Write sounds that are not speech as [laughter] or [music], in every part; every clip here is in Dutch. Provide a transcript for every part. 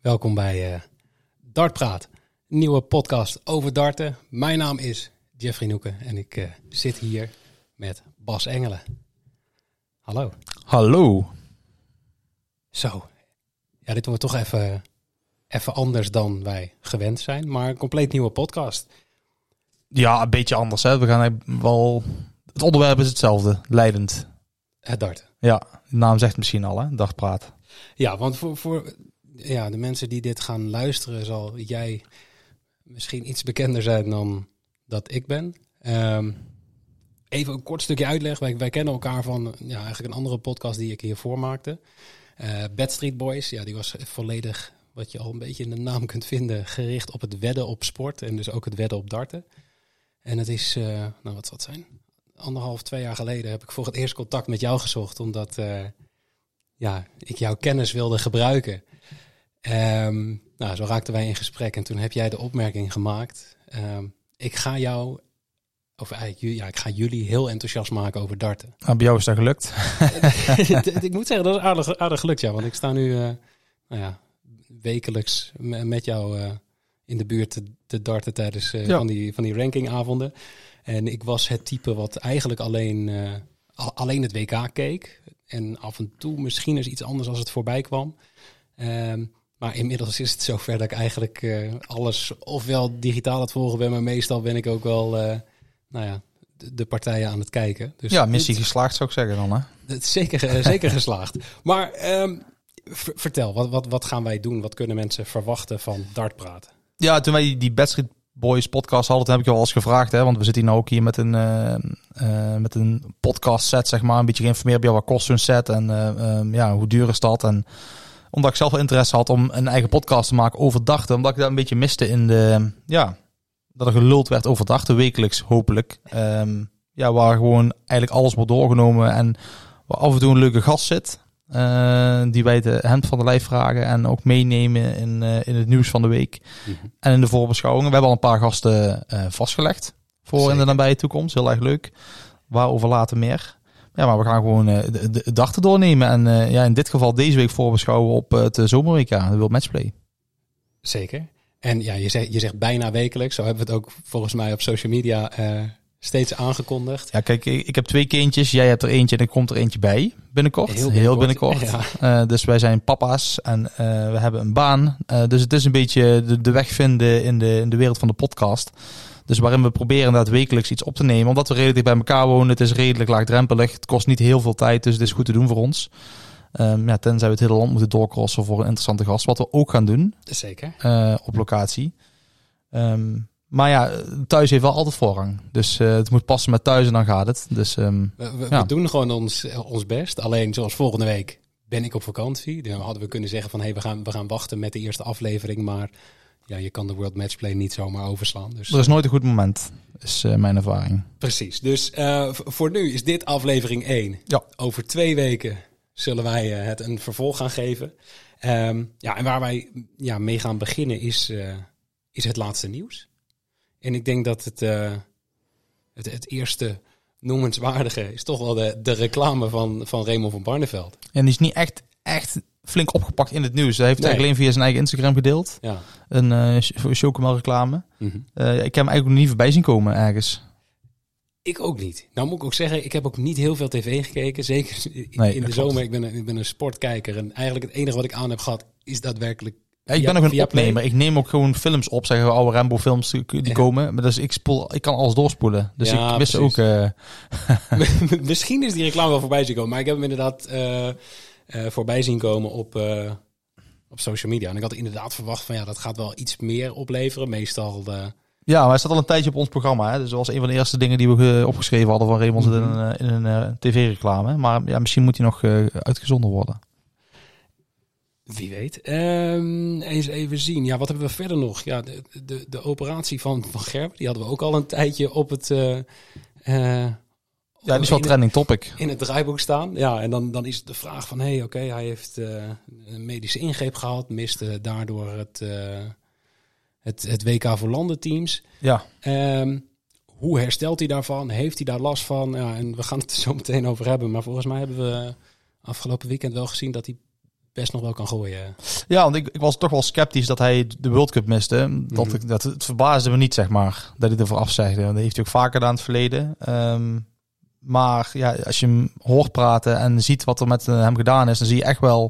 Welkom bij uh, Dartpraat, een nieuwe podcast over darten. Mijn naam is Jeffrey Noeken en ik uh, zit hier met Bas Engelen. Hallo. Hallo. Zo, ja, dit wordt toch even, even anders dan wij gewend zijn, maar een compleet nieuwe podcast. Ja, een beetje anders. Hè? We gaan wel. Het onderwerp is hetzelfde, leidend. Het darten. Ja, de naam zegt misschien al, hè? Dagpraat. Ja, want voor, voor ja, de mensen die dit gaan luisteren, zal jij misschien iets bekender zijn dan dat ik ben. Um, even een kort stukje uitleg. Wij, kennen elkaar van ja, eigenlijk een andere podcast die ik hiervoor maakte. Uh, Bad Street Boys, ja, die was volledig, wat je al een beetje in de naam kunt vinden, gericht op het wedden op sport en dus ook het wedden op darten. En het is, uh, nou wat zal het zijn? Anderhalf, twee jaar geleden heb ik voor het eerst contact met jou gezocht, omdat uh, ja, ik jouw kennis wilde gebruiken. Um, nou, zo raakten wij in gesprek en toen heb jij de opmerking gemaakt. Um, ik ga jou, of eigenlijk, ja, ik ga jullie heel enthousiast maken over darten. Nou, bij jou is dat gelukt. [laughs] ik moet zeggen, dat is aardig, aardig gelukt, ja. Want ik sta nu, uh, nou ja, wekelijks met jou uh, in de buurt te, te darten tijdens uh, ja. van, die, van die rankingavonden. En ik was het type wat eigenlijk alleen, alleen het WK keek. En af en toe misschien eens iets anders als het voorbij kwam. Um, maar inmiddels is het zover dat ik eigenlijk uh, alles ofwel digitaal aan het volgen ben, maar meestal ben ik ook wel, uh, nou ja, de, de, partijen aan het kijken. Dus ja, missie dit, geslaagd zou ik zeggen dan, hè? Het is zeker, zeker [laughs] geslaagd. Maar um, vertel, wat, wat, wat gaan wij doen? Wat kunnen mensen verwachten van Dart praten? Ja, toen wij die Bad Boys podcast hadden, toen heb ik je al eens gevraagd, hè, want we zitten hier nou ook hier met een, met een podcast set, zeg maar, een beetje geïnformeerd bij wat kost zo'n set en um, ja, hoe duur is dat en omdat ik zelf wel interesse had om een eigen podcast te maken over dachten. Omdat ik dat een beetje miste in de, ja, dat er geluld werd over dachten, wekelijks hopelijk. Um, ja, waar gewoon eigenlijk alles wordt doorgenomen en waar af en toe een leuke gast zit. Uh, die wij de hemd van de lijf vragen en ook meenemen in, uh, in het nieuws van de week. Mm -hmm. En in de voorbeschouwingen. We hebben al een paar gasten uh, vastgelegd voor Zeker. in de nabije toekomst. Heel erg leuk. Waarover later meer. Ja, maar we gaan gewoon uh, de, de, dag te doornemen. En uh, ja, in dit geval deze week voorbeschouwen op uh, het zomerweek, de World Matchplay. Zeker. En ja, je zegt, je zegt bijna wekelijks. Zo hebben we het ook volgens mij op social media steeds aangekondigd. Ja, kijk, ik, ik, heb twee kindjes. Jij hebt er eentje en er komt er eentje bij binnenkort. Heel binnenkort. Heel binnenkort. Ja. dus wij zijn papa's en we hebben een baan. dus het is een beetje de, de weg vinden in de, in de wereld van de podcast. Dus waarin we proberen inderdaad wekelijks iets op te nemen. Omdat we redelijk bij elkaar wonen. Het is redelijk laagdrempelig. Het kost niet heel veel tijd. Dus het is goed te doen voor ons. Um, ja, tenzij we het hele land moeten doorcrossen voor een interessante gast. Wat we ook gaan doen. Zeker. Uh, op locatie. Um, maar ja, thuis heeft wel altijd voorrang. Dus uh, het moet passen met thuis en dan gaat het. Dus, um, we, we, ja. we, doen gewoon ons, ons best. Alleen zoals volgende week ben ik op vakantie. Dan hadden we kunnen zeggen van hé, hey, we, gaan, we gaan wachten met de eerste aflevering. Maar ja, je kan de World Matchplay niet zomaar overslaan. Dus, er is nooit een goed moment, is uh, mijn ervaring. Precies. Dus uh, voor nu is dit aflevering 1. Ja. Over twee weken zullen wij het een vervolg gaan geven. Um, ja, en waar wij ja, mee gaan beginnen is, is het laatste nieuws. En ik denk dat het, het, het eerste noemenswaardige is toch wel de, de reclame van, van Raymond van Barneveld. En die is niet echt, echt flink opgepakt in het nieuws. Hij heeft nee. eigenlijk alleen via zijn eigen Instagram gedeeld. Ja. Een uh, Chocomel reclame. Mm -hmm. uh, ik heb hem eigenlijk nog niet voorbij zien komen ergens. Ik ook niet. Nou moet ik ook zeggen, ik heb ook niet heel veel tv gekeken. Zeker [laughs] nee, in de zomer. Ik ben, een, ik ben een sportkijker. En eigenlijk het enige wat ik aan heb gehad is daadwerkelijk... Ja, ik ben nog een opnemer. Ik neem ook gewoon films op. Zeggen we oude Rambo films die ja. komen. Maar dus ik, spoel, ik kan alles doorspoelen. Dus ja, ik wist precies. ook... Uh... [laughs] [laughs] Misschien is die reclame wel voorbij zien komen. Maar ik heb hem inderdaad... Uh, voorbij zien komen op, uh, op social media. En ik had inderdaad verwacht van ja, dat gaat wel iets meer opleveren. Meestal. De... Ja, maar hij staat al een tijdje op ons programma. Hè? Dus dat was een van de eerste dingen die we opgeschreven hadden van Raymond mm -hmm. in een, in een uh, tv-reclame. Maar ja, misschien moet hij nog uitgezonden worden. Wie weet. Um, eens even zien. Ja, wat hebben we verder nog? Ja, de, de, de operatie van, van Gerber, die hadden we ook al een tijdje op het. Ja, die is wel trending topic. In het draaiboek staan. Ja, en dan, dan is het de vraag van... hé, hey, oké, okay, hij heeft uh, een medische ingreep gehad... miste daardoor het, uh, het, het WK voor landenteams. Ja. Um, hoe herstelt hij daarvan? Heeft hij daar last van? Ja, en we gaan het er zo meteen over hebben. Maar volgens mij hebben we afgelopen weekend wel gezien dat hij best nog wel kan gooien. Ja, want ik, ik was toch wel sceptisch dat hij de World Cup miste. Dat, Mhm. ik, dat het verbaasde me niet, zeg maar, dat hij ervoor afzegde. Dat heeft hij ook vaker gedaan in het verleden. Ehm, maar ja, als je hem hoort praten en ziet wat er met eh, hem gedaan is, dan zie je echt wel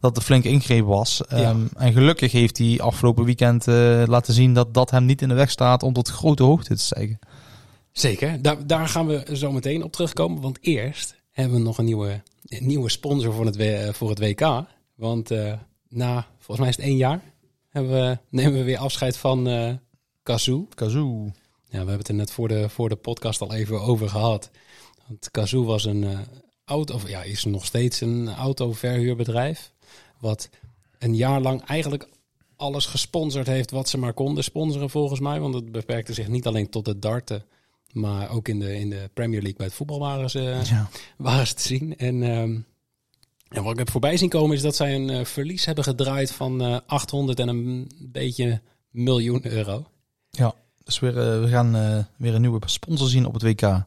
dat het een flinke ingreep was. Ehm, En gelukkig heeft hij afgelopen weekend eh, laten zien dat dat hem niet in de weg staat om tot grote hoogte te stijgen. Zeker, daar, daar gaan we zo meteen op terugkomen. Want eerst hebben we nog een nieuwe, een nieuwe sponsor voor het, W- voor het WK. Want eh, na, volgens mij is het één jaar, hebben we, [laughs] nemen we weer afscheid van eh Kazoo. Kazoo. Ja, we hebben het er net voor de, voor de podcast al even over gehad. Want Kazoo was een eh, auto, of ja, is nog steeds een autoverhuurbedrijf. Wat een jaar lang eigenlijk alles gesponsord heeft wat ze maar konden sponsoren volgens mij. Want het beperkte zich niet alleen tot het darten. Maar ook in de, in de Premier League bij het voetbal waren ze, Ja. [laughs] waren ze te zien. En, ehm, en wat ik heb voorbij zien komen is dat zij een eh, verlies hebben gedraaid van eh 800 en een beetje miljoen euro. Dus weer, we gaan weer een nieuwe sponsor zien op het WK.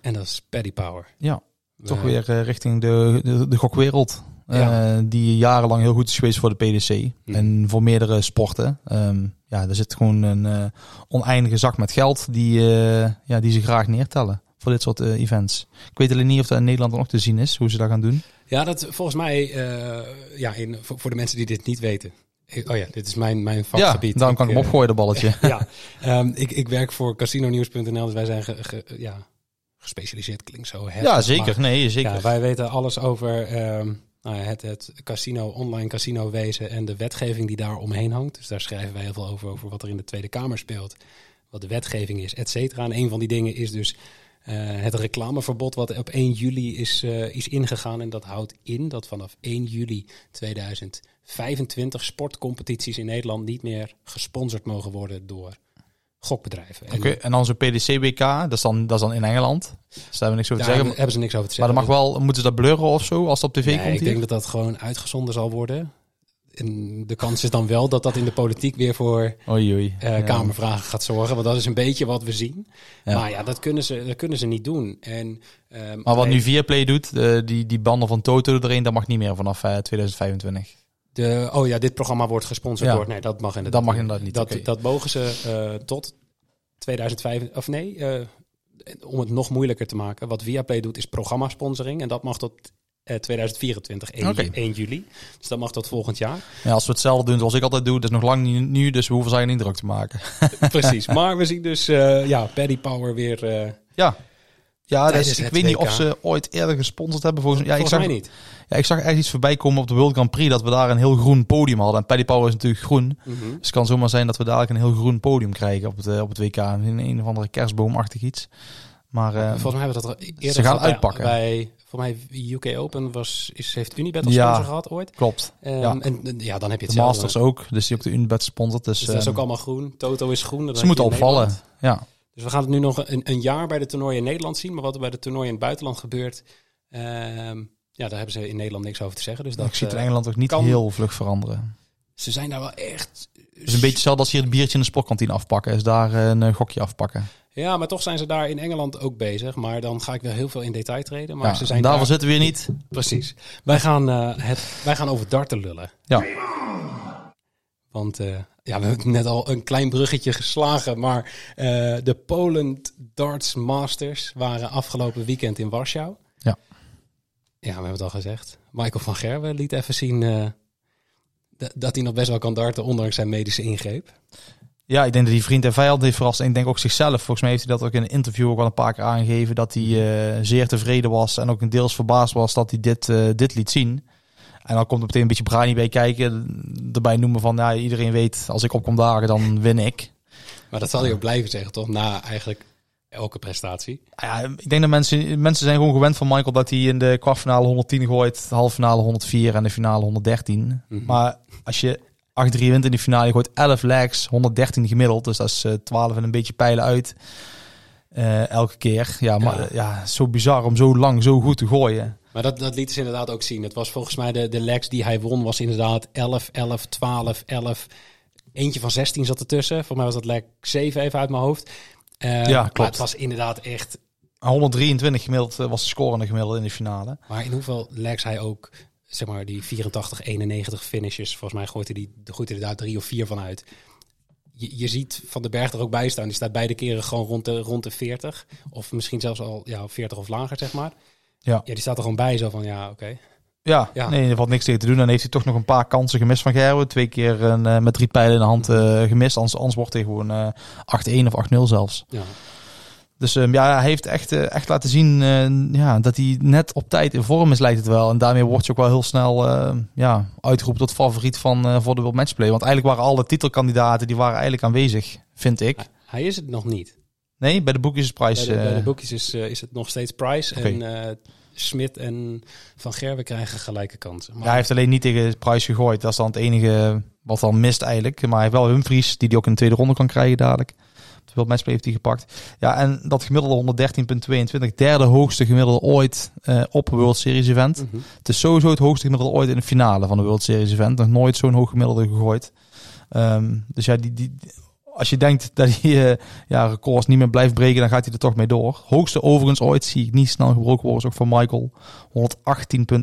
En dat is Paddy Power. Ja, toch We- weer eh, richting de, de, de gokwereld. Ja. Eh, die jarenlang heel goed is geweest voor de PDC. En voor meerdere sporten. Ehm, ja, er zit gewoon een eh, oneindige zak met geld die, eh, ja, die ze graag neertellen. Voor dit soort eh, events. Ik weet alleen niet of dat in Nederland nog te zien is. Hoe ze dat gaan doen. Ja, dat volgens mij, eh, ja, in, voor, voor de mensen die dit niet weten. Oh ja, dit is mijn, mijn vakgebied. ja, daarom kan ik hem eh, opgooien, dat balletje. [laughs] ja, Ehm, ik, ik werk voor casinonews.nl, dus wij zijn ge- ge- ja, gespecialiseerd, klinkt zo heftig. ja, zeker. maar- Nee, zeker. Ja, wij weten alles over ehm, nou ja, het, het casino, online casino wezen en de wetgeving die daar omheen hangt. Dus daar schrijven wij heel veel over, over wat er in de Tweede Kamer speelt. Wat de wetgeving is, et cetera. En een van die dingen is dus eh, het reclameverbod wat op 1 juli is, eh, is ingegaan. En dat houdt in dat vanaf 1 juli 2025 sportcompetities in Nederland niet meer gesponsord mogen worden door gokbedrijven. En Oké, en dan zo'n PDC-WK, dat, is dan, dat is dan in Engeland. Dus daar hebben we niks over te zeggen. hebben, hebben ze niks over te Maar zeggen. dat mag wel, moeten ze dat blurren of zo, als het op tv Nee, komt ik hier? denk dat dat gewoon uitgezonden zal worden. En de kans is dan wel dat dat in de politiek weer voor Oei, oei. eh, kamervragen gaat zorgen. Want dat is een beetje wat we zien. Ja. Maar ja, dat kunnen ze, dat kunnen ze niet doen. En, ehm, Maar wat alleen nu Viaplay doet, eh, die, die banden van Toto erin, dat mag niet meer vanaf eh, 2025. De, oh ja, dit programma wordt gesponsord Ja. door... Nee, dat mag inderdaad Dat mag inderdaad niet, Dat, dat mogen ze eh, tot 2005... Of nee, eh, om het nog moeilijker te maken. Wat Viaplay doet is programmasponsoring. En dat mag tot eh, 2024, 1, Oké. 1 juli. Dus dat mag tot volgend jaar. Ja, als we hetzelfde doen zoals ik altijd doe, dat is nog lang niet nu, dus we hoeven zijn niet druk te maken. Precies. Maar we zien dus eh, ja, Paddy Power weer... eh Ja. Ja, dus ik weet niet of ze ooit eerder gesponsord hebben. Volgens, ja, ik volgens zag, mij niet. ja, ik zag echt iets voorbij komen op de World Grand Prix, dat we daar een heel groen podium hadden. En Paddy Power is natuurlijk groen. Mhm. Dus het kan zomaar zijn dat we dadelijk een heel groen podium krijgen op het, op het WK. In een of andere kerstboomachtig iets. Maar eh, Volgens mij hebben we dat al eerder gaan gehad bij- uitpakken. Bij, voor mij UK Open was, is, heeft Unibet als Ja. sponsor gehad ooit. klopt. Ehm, Ja. En en ja, dan heb je De het Masters ook, dus die ook de Unibet sponsort. Dus, Dus dat is ehm, ook allemaal groen. Toto is groen. ze moeten opvallen. Ja. Dus we gaan het nu nog een, een jaar bij de toernooien in Nederland zien. Maar wat er bij de toernooien in het buitenland gebeurt... ehm, ja, daar hebben ze in Nederland niks over te zeggen. Dus dat, ik zie het in eh, Engeland ook niet kan- heel vlug veranderen. ze zijn daar wel echt... Het is een beetje hetzelfde als hier het biertje in de sportkantine afpakken. Is daar eh, een eh, gokje afpakken. Ja, maar toch zijn ze daar in Engeland ook bezig. Maar dan ga ik wel heel veel in detail treden. Maar Ja, ze zijn daarvoor daar... zitten we weer niet. Precies. Wij gaan, eh, het, wij gaan over darten lullen. Ja. Want ja, we hebben net al een klein bruggetje geslagen. Maar eh, de Poland Darts Masters waren afgelopen weekend in Warschau. Ja. Ja, we hebben het al gezegd. Michael van Gerwen liet even zien eh, dat hij nog best wel kan darten, ondanks zijn medische ingreep. Ja, ik denk dat die vriend en vijand heeft verrast. En ik denk ook zichzelf. Volgens mij heeft hij dat ook in een interview ook wel een paar keer aangegeven. Dat hij eh, zeer tevreden was. En ook een deels verbaasd was dat hij dit, dit liet zien. En dan komt er meteen een beetje Brani bij kijken. Erbij noemen van, ja, iedereen weet, als ik opkom dagen, dan win ik. Maar dat zal hij ook blijven zeggen, toch? Na eigenlijk elke prestatie. Ja, ik denk dat mensen, mensen zijn gewoon gewend van Michael dat hij in de kwartfinale 110 gooit, de halve finale 104 en de finale 113. Mhm. Maar als je 8-3 wint in de finale, je gooit 11 legs, 113 gemiddeld. Dus dat is eh, 12 en een beetje pijlen uit. eh, elke keer. Ja, maar Ja. eh, ja, zo bizar om zo lang zo goed te gooien. Maar dat, dat liet ze inderdaad ook zien. Het was volgens mij de, de legs die hij won, was inderdaad 11, 11, 12, 11. Eentje van 16 zat ertussen. Voor mij was dat leg 7 even uit mijn hoofd. Eh, Ja, Maar klopt. het was inderdaad echt... 123 gemiddeld eh, was de scorende gemiddelde in de finale. Maar in hoeveel legs hij ook, zeg maar, die 84, 91 finishes, volgens mij gooit hij, die, gooit hij daar drie of vier van uit. Je, je ziet Van den Berg er ook bij staan. Die staat beide keren gewoon rond de, rond de 40. Of misschien zelfs al ja, 40 of lager, zeg maar. Ja. Ja, die staat er gewoon bij, zo van, ja, oké. Ja, Ja. nee, er valt niks tegen te doen. Dan heeft hij toch nog een paar kansen gemist van Gerwen. Twee keer een, eh, met drie pijlen in de hand eh, gemist. Anders, anders wordt hij gewoon eh 8-1 of 8-0 zelfs. Ja. Dus ehm, ja, hij heeft echt, echt laten zien ja, dat hij net op tijd in vorm is, lijkt het wel. En daarmee wordt je ook wel heel snel ja, uitgeroepen tot favoriet van, voor de World Matchplay. Want eigenlijk waren alle titelkandidaten die waren eigenlijk aanwezig, vind ik. Hij, hij is het nog niet. Nee, bij de boekjes Bij Price. de, bij de eh, boekjes is, eh, is het nog steeds Price. Oké. En eh Smit en Van Gerwen krijgen gelijke kansen. Maar ja, hij heeft alleen niet tegen Price gegooid. Dat is dan het enige wat dan mist eigenlijk. Maar hij heeft wel Humphries, die hij ook in de tweede ronde kan krijgen dadelijk. De World Matchplay heeft hij gepakt. Ja, en dat gemiddelde 113.22, derde hoogste gemiddelde ooit op een World Series event. Mhm. Het is sowieso het hoogste gemiddelde ooit in de finale van de World Series event. Nog nooit zo'n hoog gemiddelde gegooid. Ehm, dus ja, die, die, als je denkt dat hij eh, ja, records niet meer blijft breken, dan gaat hij er toch mee door. Hoogste overigens ooit zie ik niet snel gebroken worden, ook van Michael. 118.21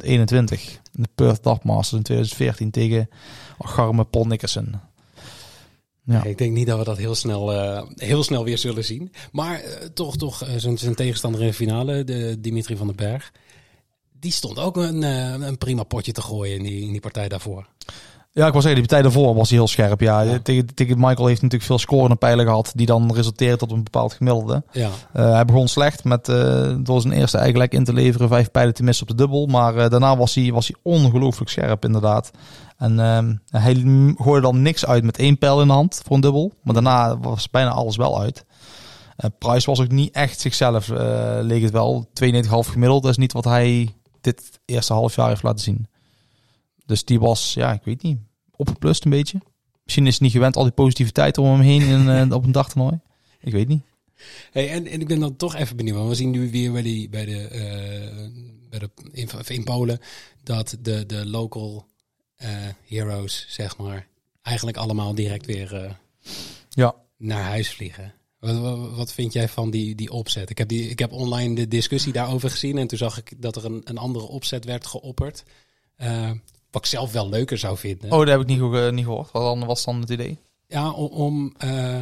in de Perth Dark Masters in 2014 tegen Garme Paul Nickerson. Ja. Ik denk niet dat we dat heel snel, eh, heel snel weer zullen zien. Maar eh, toch, toch zijn, zijn tegenstander in de finale, de Dimitri van den Berg. Die stond ook een, een prima potje te gooien in die, in die partij daarvoor. Ja, ik wil zeggen, die partij daarvoor was hij heel scherp. Ja, Ja. Tegen, tegen Michael heeft natuurlijk veel scorende pijlen gehad, die dan resulteren tot een bepaald gemiddelde. Ja, Eh, hij begon slecht met eh, door zijn eerste eigenlijk in te leveren, vijf pijlen te missen op de dubbel. Maar eh, daarna was hij, was hij ongelooflijk scherp inderdaad. En ehm, hij gooide dan niks uit met één pijl in de hand voor een dubbel. Maar daarna was bijna alles wel uit. Eh Price was ook niet echt zichzelf, eh, leek het wel. 92,5 gemiddeld, dat is niet wat hij dit eerste half jaar heeft laten zien. Dus die was, ja, ik weet niet, opgeplust een beetje. Misschien is hij niet gewend al die positiviteit om hem heen in, [laughs] eh, op een dagtoernooi. Ik weet niet. Hey, en, en ik ben dan toch even benieuwd. Want we zien nu weer bij, die, bij de, eh, bij de in, in Polen dat de, de local eh, heroes, zeg maar, eigenlijk allemaal direct weer Ja. naar huis vliegen. Wat, wat, wat vind jij van die, die opzet? Ik heb, die, ik heb online de discussie daarover gezien en toen zag ik dat er een, een andere opzet werd geopperd. Eh, wat ik zelf wel leuker zou vinden. Oh, dat heb ik niet, niet gehoord. Wat dan, was dan het idee? Ja, om, om eh,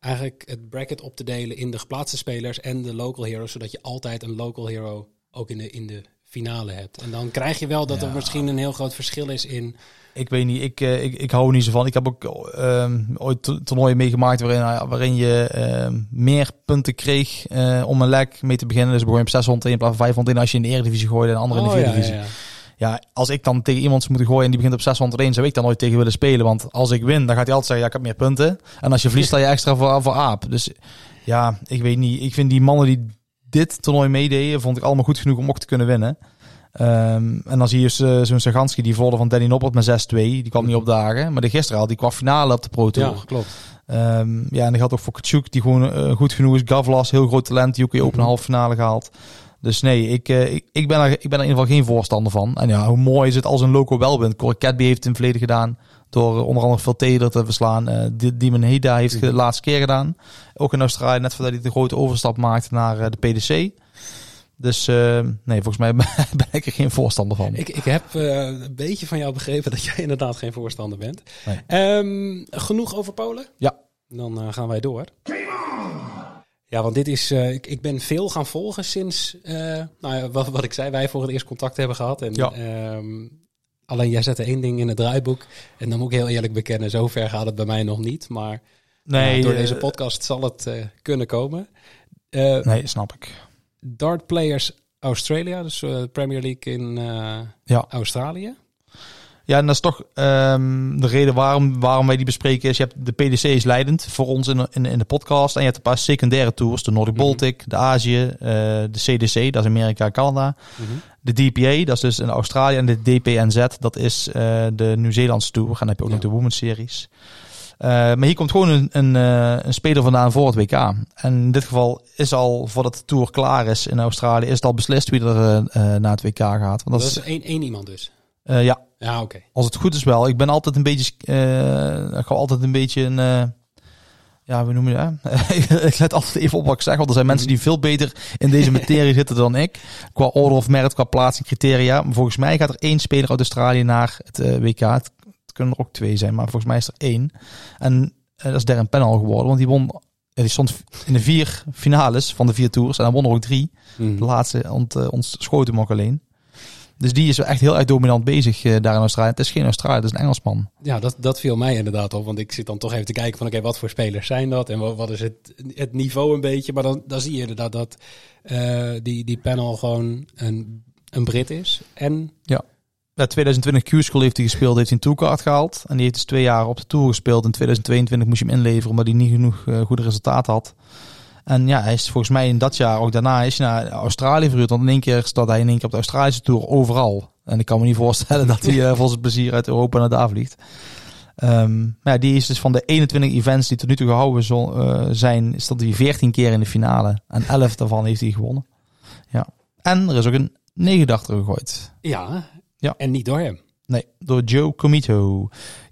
eigenlijk het bracket op te delen in de geplaatste spelers en de local heroes, zodat je altijd een local hero ook in de, in de finale hebt. En dan krijg je wel dat er misschien een heel groot verschil is in. Ik weet niet, ik, eh, ik, ik hou er niet zo van. Ik heb ook ehm, ooit to- toernooien meegemaakt waarin, waarin je ehm, meer punten kreeg eh, om een leg mee te beginnen. Dus begon je op 601 in plaats van 501 als je in de Eredivisie gooide en andere in de Oh, ja, Vierde ja, Divisie. Ja. Als ik dan tegen iemand zou moeten gooien en die begint op 601, zou ik dan nooit tegen willen spelen. Want als ik win, dan gaat hij altijd zeggen, ja, ik heb meer punten. En als je verliest, sta je extra voor, voor aap. Dus ja, ik weet niet. Ik vind die mannen die dit toernooi meededen, vond ik allemaal goed genoeg om ook te kunnen winnen. Ehm, en dan zie je zo- zo'n Saganski, die voorde van Danny Noppert met 6-2. Die kwam niet opdagen. Maar de gisteren al, die kwam finale op de Pro Tour. Ja, klopt. Ehm, ja, en dat geldt ook voor Kachuk, die gewoon eh, goed genoeg is. Gavlas, heel groot talent, die ook weer open Mhm. halve finale gehaald. Dus nee, ik, eh, ik, ik, ben er, ik ben er in ieder geval geen voorstander van. En ja, hoe mooi is het als een loco wel wint. Corey Cadby heeft het in het verleden gedaan. Door eh, onder andere Phil Taylor te verslaan. Eh die Demon Heda heeft de laatste keer gedaan. Ook in Australië, net voordat hij de grote overstap maakte naar eh, de PDC. Dus eh, nee, volgens mij [laughs] ben ik er geen voorstander van. Ik, ik heb eh, een beetje van jou begrepen dat jij [laughs] inderdaad geen voorstander bent. Nee. Ehm, genoeg over Polen? Ja. Dan eh, gaan wij door. Ja, want dit is. eh, ik, ik ben veel gaan volgen sinds. eh, nou ja, wat, wat ik zei, wij voor het eerst contact hebben gehad. En, Ja. ehm, alleen jij zette één ding in het draaiboek. En dan moet ik heel eerlijk bekennen, zover gaat het bij mij nog niet. Maar Nee, ja, door eh, deze podcast zal het eh, kunnen komen. Eh, Nee, snap ik. Dart Players Australia, dus eh, Premier League in eh, Ja. Australië. Ja, en dat is toch ehm, de reden waarom, waarom wij die bespreken. Is je hebt de PDC is leidend voor ons in, de- in, in de podcast. En je hebt een paar secundaire tours. De Nordic Mhm. Baltic, de Azië, eh, de CDC, dat is Amerika en Canada. De DPA, dat is dus in Australië. En de DPNZ, dat is eh, de Nieuw-Zeelandse tour. En dan heb je ook Ja. nog de Women's Series. Eh, maar hier komt gewoon een, een, een speler vandaan voor het WK. En in dit geval is al, voordat de tour klaar is in Australië, is het al beslist wie er naar het WK gaat. Want Dat dat, is één, één iemand dus. ja, Ja, oké. als het goed is wel. Ik ben altijd een beetje, eh, ik ga altijd een beetje een, eh, ja, we noemen het. ik let altijd even op wat ik zeg, want er zijn mensen die veel beter in deze materie [laughs] zitten dan ik. Qua order of merit, qua plaatsing, criteria. Maar volgens mij gaat er één speler uit Australië naar het eh, WK. Het, het kunnen er ook twee zijn, maar volgens mij is er één. En dat is Darren Pennell geworden, want die won. ja, die stond in de vier finales van de vier tours en hij won er ook drie. Mhm. De laatste ont, uh, ontschoot hem ook alleen. Dus die is wel echt heel erg dominant bezig eh, daar in Australië. Het is geen Australië, het is een Engelsman. Ja, dat, dat viel mij inderdaad op. Want ik zit dan toch even te kijken van oké, wat voor spelers zijn dat? En wat, wat is het, het niveau een beetje? Maar dan, dan zie je inderdaad dat eh, die, die panel gewoon een, een Brit is. En Ja, 2020 Q-School heeft hij gespeeld, heeft hij een tourkaart gehaald. En die heeft dus twee jaar op de Tour gespeeld. In 2022 moest je hem inleveren, omdat hij niet genoeg eh, goede resultaten had. En ja, hij is volgens mij in dat jaar, ook daarna, is hij naar Australië verhuurd. Want in één keer staat hij in één keer op de Australische Tour overal. En ik kan me niet voorstellen dat hij eh, zijn plezier uit Europa naar daar vliegt. Ehm, maar ja, die is dus van de 21 events die tot nu toe gehouden zo, eh, zijn, stond hij 14 keer in de finale. En 11 daarvan heeft hij gewonnen. Ja. En er is ook een 9 achter gegooid. ja, Ja. en niet door hem. Nee, door Joe Comito.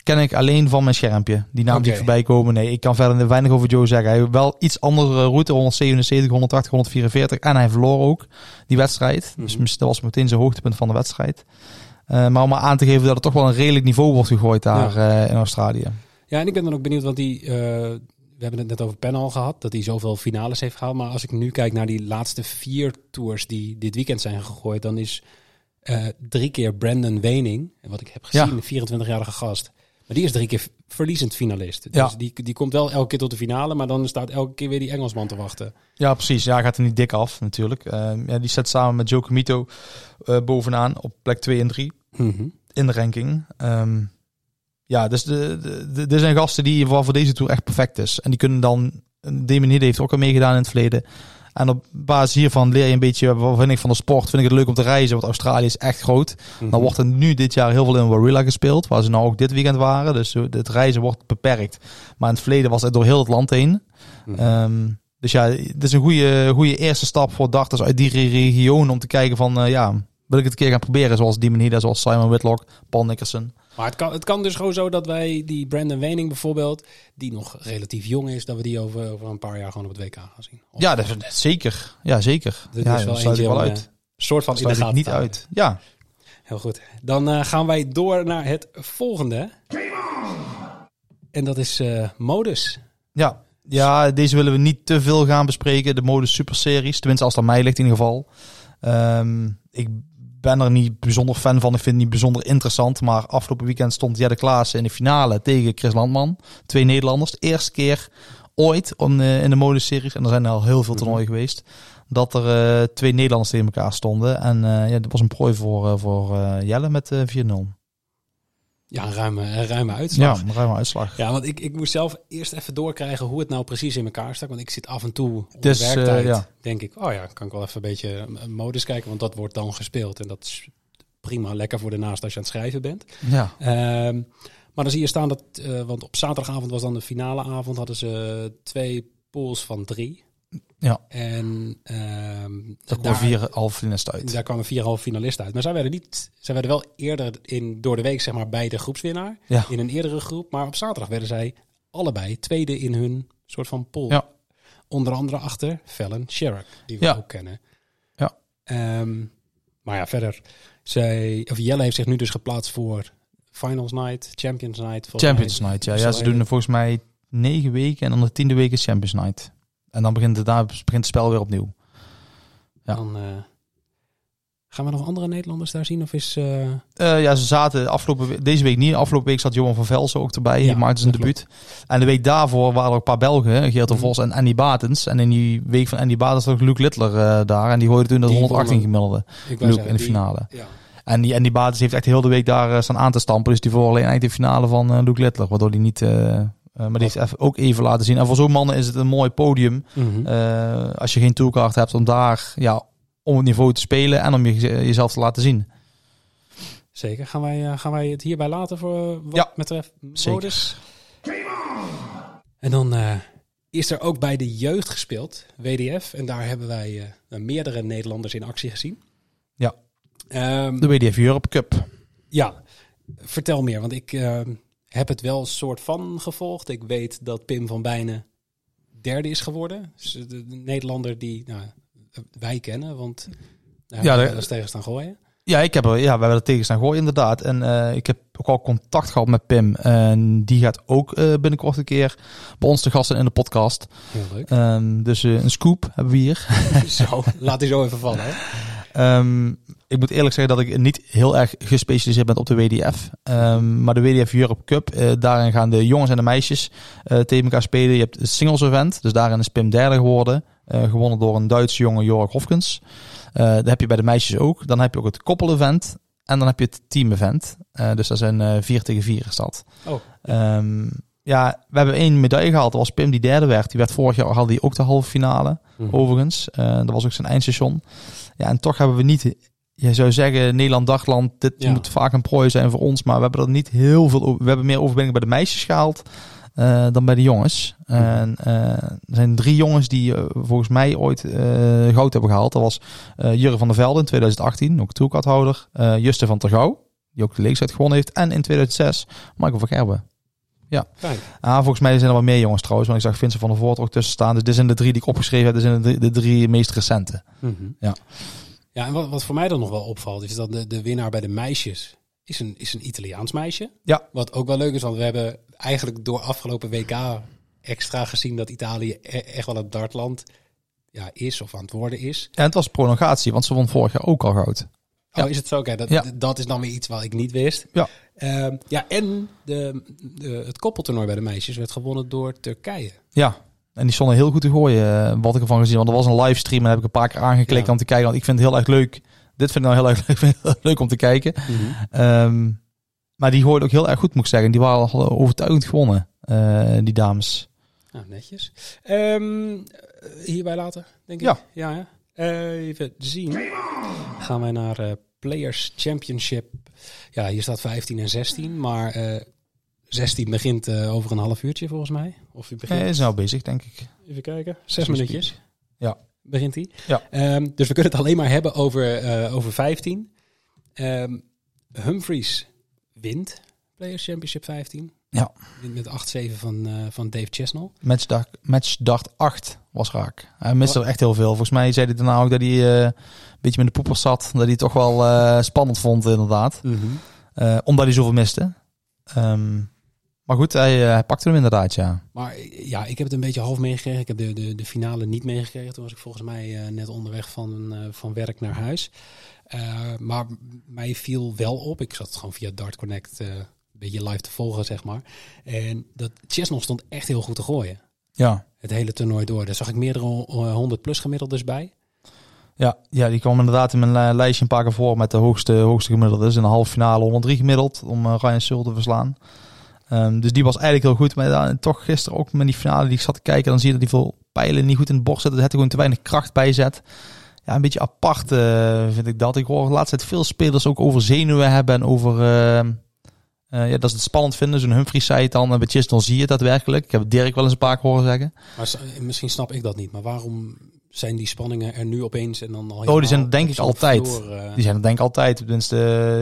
Ken ik alleen van mijn schermpje. Die naam die voorbij komen. Nee, ik kan verder weinig over Joe zeggen. Hij heeft wel iets andere route. 177, 180, 144. En hij verloor ook die wedstrijd. Dus Mhm. dat was meteen zijn hoogtepunt van de wedstrijd. Eh, maar om maar aan te geven dat er toch wel een redelijk niveau wordt gegooid daar eh, in Australië. Ja, en ik ben dan ook benieuwd, want die, eh, we hebben het net over Panel gehad, dat hij zoveel finales heeft gehaald. Maar als ik nu kijk naar die laatste vier tours die dit weekend zijn gegooid, dan is drie keer Brandon Wening, en wat ik heb gezien, Ja. een 24-jarige gast. Maar die is drie keer verliezend finalist. Dus Ja. die, die komt wel elke keer tot de finale, maar dan staat elke keer weer die Engelsman te wachten. Ja, precies. Ja, gaat er niet dik af natuurlijk. Eh, ja, die zet samen met Joe Comito eh, bovenaan op plek 2 en 3. in de ranking. Ehm, ja, dus de, de, de, er zijn gasten die voor deze tour echt perfect is. En die kunnen dan. Hidde heeft ook al meegedaan in het verleden. En op basis hiervan leer je een beetje wat vind ik van de sport. Vind ik het leuk om te reizen, want Australië is echt groot. Mhm. Dan wordt er nu dit jaar heel veel in Warilla gespeeld, waar ze nou ook dit weekend waren. Dus het reizen wordt beperkt. Maar in het verleden was het door heel het land heen. Mhm. Ehm, dus ja, het is een goede, goede eerste stap voor darters uit die re- region om te kijken van, eh, ja, wil ik het een keer gaan proberen, zoals Demon Hida, zoals Simon Whitlock, Paul Nickerson. Maar het kan, het kan dus gewoon zo dat wij die Brandon Wening bijvoorbeeld, die nog relatief jong is, dat we die over, over een paar jaar gewoon op het WK gaan zien. Of- Ja, dat is, dat zeker. Ja, zeker. Ja, is wel dat eentje wel uit. eh, soort van Dat in de gaten niet uit. Ja, Heel goed. Dan eh, gaan wij door naar het volgende. En dat is eh, modus. ja. Ja, deze willen we niet te veel gaan bespreken. De modus super series. Tenminste, als aan mij ligt in ieder geval. Ehm, ik ben er niet bijzonder fan van. Ik vind het niet bijzonder interessant. Maar afgelopen weekend stond Jelle Klaassen in de finale tegen Chris Landman. Twee Nederlanders. De eerste keer ooit om, eh, in de modus series. En er zijn al heel veel Mhm. toernooien geweest. Dat er eh, twee Nederlanders tegen elkaar stonden. En eh, ja, dat was een prooi voor, voor Jelle met eh 4-0. Ja, een ruime, een ruime uitslag. Ja, een ruime uitslag. Ja, want ik, ik moest zelf eerst even doorkrijgen hoe het nou precies in elkaar stak. Want ik zit af en toe op Dus, de eh, werktijd. ja. Denk ik, oh ja, kan ik wel even een beetje modus kijken. Want dat wordt dan gespeeld. En dat is prima lekker voor de naast als je aan het schrijven bent. Ja, Ehm, maar dan zie je staan dat, eh, want op zaterdagavond was dan de finale avond, hadden ze twee pools van drie. Ja. En ehm, daar kwamen vier halve finalisten uit. daar kwamen vier halve finalisten uit. Maar zij werden niet, zij werden wel eerder in, door de week zeg maar bij de groepswinnaar. Ja. In een eerdere groep. Maar op zaterdag werden zij allebei tweede in hun soort van pool. Ja. Onder andere achter Fallon Sherrock, die we Ja. ook kennen. Ja. Ehm, maar ja, verder. Zij, of Jelle heeft zich nu dus geplaatst voor Finals Night, Champions Night. Champions mij. Night, ja. Ja ze doen volgens mij negen weken en dan de tiende week is Champions Night. En dan begint het, daar begint het spel weer opnieuw. Ja. Dan, eh, gaan we nog andere Nederlanders daar zien? Of is... eh, Eh, ja, ze zaten afgelopen deze week niet. Afgelopen week zat Johan van Velsen ook erbij. Ja, die maakte zijn debuut. En de week daarvoor waren er ook een paar Belgen. Geert de Mhm. Vos en Andy Batens. En in die week van Andy Batens was ook Luke Littler daar. En die gooide toen dat Die 118 wonnen. gemiddelde. in de die- finale. Ja. En die, en die Batens heeft echt heel de week daar staan aan te stampen. Dus die voor alleen eigenlijk de finale van Luke Littler. Waardoor die niet... eh, maar die heeft even, ook even laten zien. En voor zo'n mannen is het een mooi podium. Mhm. Eh, als je geen toolkaart hebt om daar ja, om het niveau te spelen en om je, jezelf te laten zien. Zeker. Gaan wij, eh, gaan wij het hierbij laten voor wat Ja, betreft modus? En dan is er ook bij de jeugd gespeeld, WDF. En daar hebben wij meerdere Nederlanders in actie gezien. Ja. Ehm, De WDF Europe Cup. ja, vertel meer. Want ik eh, heb het wel soort van gevolgd. Ik weet dat Pim van Bijnen derde is geworden. Dus de, de Nederlander die nou, wij kennen, want daar Ja, wel eens tegen staan gooien. Ja, ik heb er, ja, we hebben er tegen staan gooien inderdaad. En eh, ik heb ook al contact gehad met Pim. En die gaat ook eh, binnenkort een keer bij ons te gasten in de podcast. Heel leuk. Ehm, dus eh, een scoop hebben we hier. zo, laat die zo even vallen. Hè? [laughs] Ehm, ik moet eerlijk zeggen dat ik niet heel erg gespecialiseerd ben op de WDF. Ehm, maar de WDF Europe Cup, eh, daarin gaan de jongens en de meisjes eh, tegen elkaar spelen. Je hebt het singles event, dus daarin is Pim derde geworden. eh, gewonnen door een Duitse jongen, Jorg Hofkens. Dat heb je bij de meisjes ook. Dan heb je ook het koppel-event. En dan heb je het team-event. Dus dat zijn 4 tegen 4 is dat. Oh. Ehm, ja, we hebben één medaille gehaald. Dat was Pim die derde werd. Die werd vorig jaar had hij ook de halve finale Mhm. overigens. Dat was ook zijn eindstation. Ja, en toch hebben we niet, je zou zeggen, Nederland, Dagland, dit Ja. moet vaak een prooi zijn voor ons, maar we hebben er niet heel veel. We hebben meer overwinning bij de meisjes gehaald eh, dan bij de jongens. En eh, er zijn drie jongens die eh, volgens mij ooit goud hebben gehaald. Dat was Jurre van der Velde in 2018, ook toerkathouder. Juste van Tergouw, die ook de leeftijd gewonnen heeft. En in 2006 Michael van Gerben. Kijk. Ah, volgens mij zijn er wel meer jongens trouwens. Want ik zag Vincent van der Voort ook tussen staan. Dus dit zijn de drie die ik opgeschreven heb. Dit zijn de, drie- de drie meest recente. Mhm. Ja. Ja, en wat, wat voor mij dan nog wel opvalt, is dat de, de winnaar bij de meisjes is een, is een Italiaans meisje. Ja. Wat ook wel leuk is, want we hebben eigenlijk door afgelopen WK extra gezien dat Italië e- echt wel het dartland ja, is of aan het worden is. En het was prolongatie, want ze won vorig jaar ook al goud. Ja. Oh, is het zo? Oké, dat, Ja. dat is dan weer iets wat ik niet wist. Ja. Ehm, ja, en de, de, het koppeltoernooi bij de meisjes werd gewonnen door Turkije. Ja. En die stonden heel goed te gooien, eh, wat ik ervan gezien. Want er was een livestream en heb ik een paar keer aangeklikt Ja. om te kijken. Want ik vind het heel erg leuk. Dit vind ik nou heel erg [laughs] leuk, heel erg leuk om te kijken. Ehm, maar die gooiden ook heel erg goed, moet ik zeggen. Die waren al overtuigend gewonnen, eh, die dames. Nou, netjes. Ehm, hierbij laten, denk ik. Ja. ja? Eh, even zien. Gaan wij naar eh, Players Championship. Ja, hier staat 15 en 16, maar eh 16 begint eh, over een half uurtje volgens mij. Of u begint. Hij is nou bezig, denk ik. Even kijken. Zes minuutjes. Ja. Begint hij. Ja. Ehm, dus we kunnen het alleen maar hebben over, eh, over 15. Ehm, Humphries wint Players Championship 15. Ja. Met 8-7 van, eh, van Dave Chesnell. Matchdag, matchdag 8 was raak. Hij miste er echt heel veel. Volgens mij zei hij daarna ook dat hij eh, een beetje met de poepers zat. Dat hij het toch wel eh, spannend vond, inderdaad. Eh, omdat hij zoveel miste. Ehm, maar goed, hij, hij pakte hem inderdaad, ja. Maar ja, ik heb het een beetje half meegekregen. Ik heb de, de, de finale niet meegekregen. Toen was ik volgens mij net onderweg van, van werk naar huis. Maar mij viel wel op. Ik zat gewoon via Dart Connect beetje live te volgen, zeg maar. En dat Chesnell stond echt heel goed te gooien. Ja, Het hele toernooi door. Daar zag ik meerdere eh, 100 plus gemiddeldes bij. ja, ja die kwam inderdaad in mijn eh, lijstje een paar keer voor met de hoogste, hoogste gemiddeldes. In de halve finale 103 gemiddeld om eh, Ryan Searle te verslaan. Ehm, dus die was eigenlijk heel goed. Maar dan, toch gisteren ook met die finale die ik zat te kijken, dan zie je dat die veel pijlen niet goed in het bord zitten. Er zit gewoon te weinig kracht bij zet. Ja, een beetje apart eh, vind ik dat. Ik hoor de laatste tijd veel spelers ook over zenuwen hebben en over... eh, eh, ja, dat ze het spannend vinden. Zo'n Humphries zei het dan. En bij Chisnell zie je het daadwerkelijk. Ik heb Dirk wel eens een paar keer horen zeggen. Maar s- misschien snap ik dat niet. Maar waarom zijn die spanningen er nu opeens en dan al Oh, die zijn denk ik altijd. eh, Die zijn er denk ik altijd. Tenminste,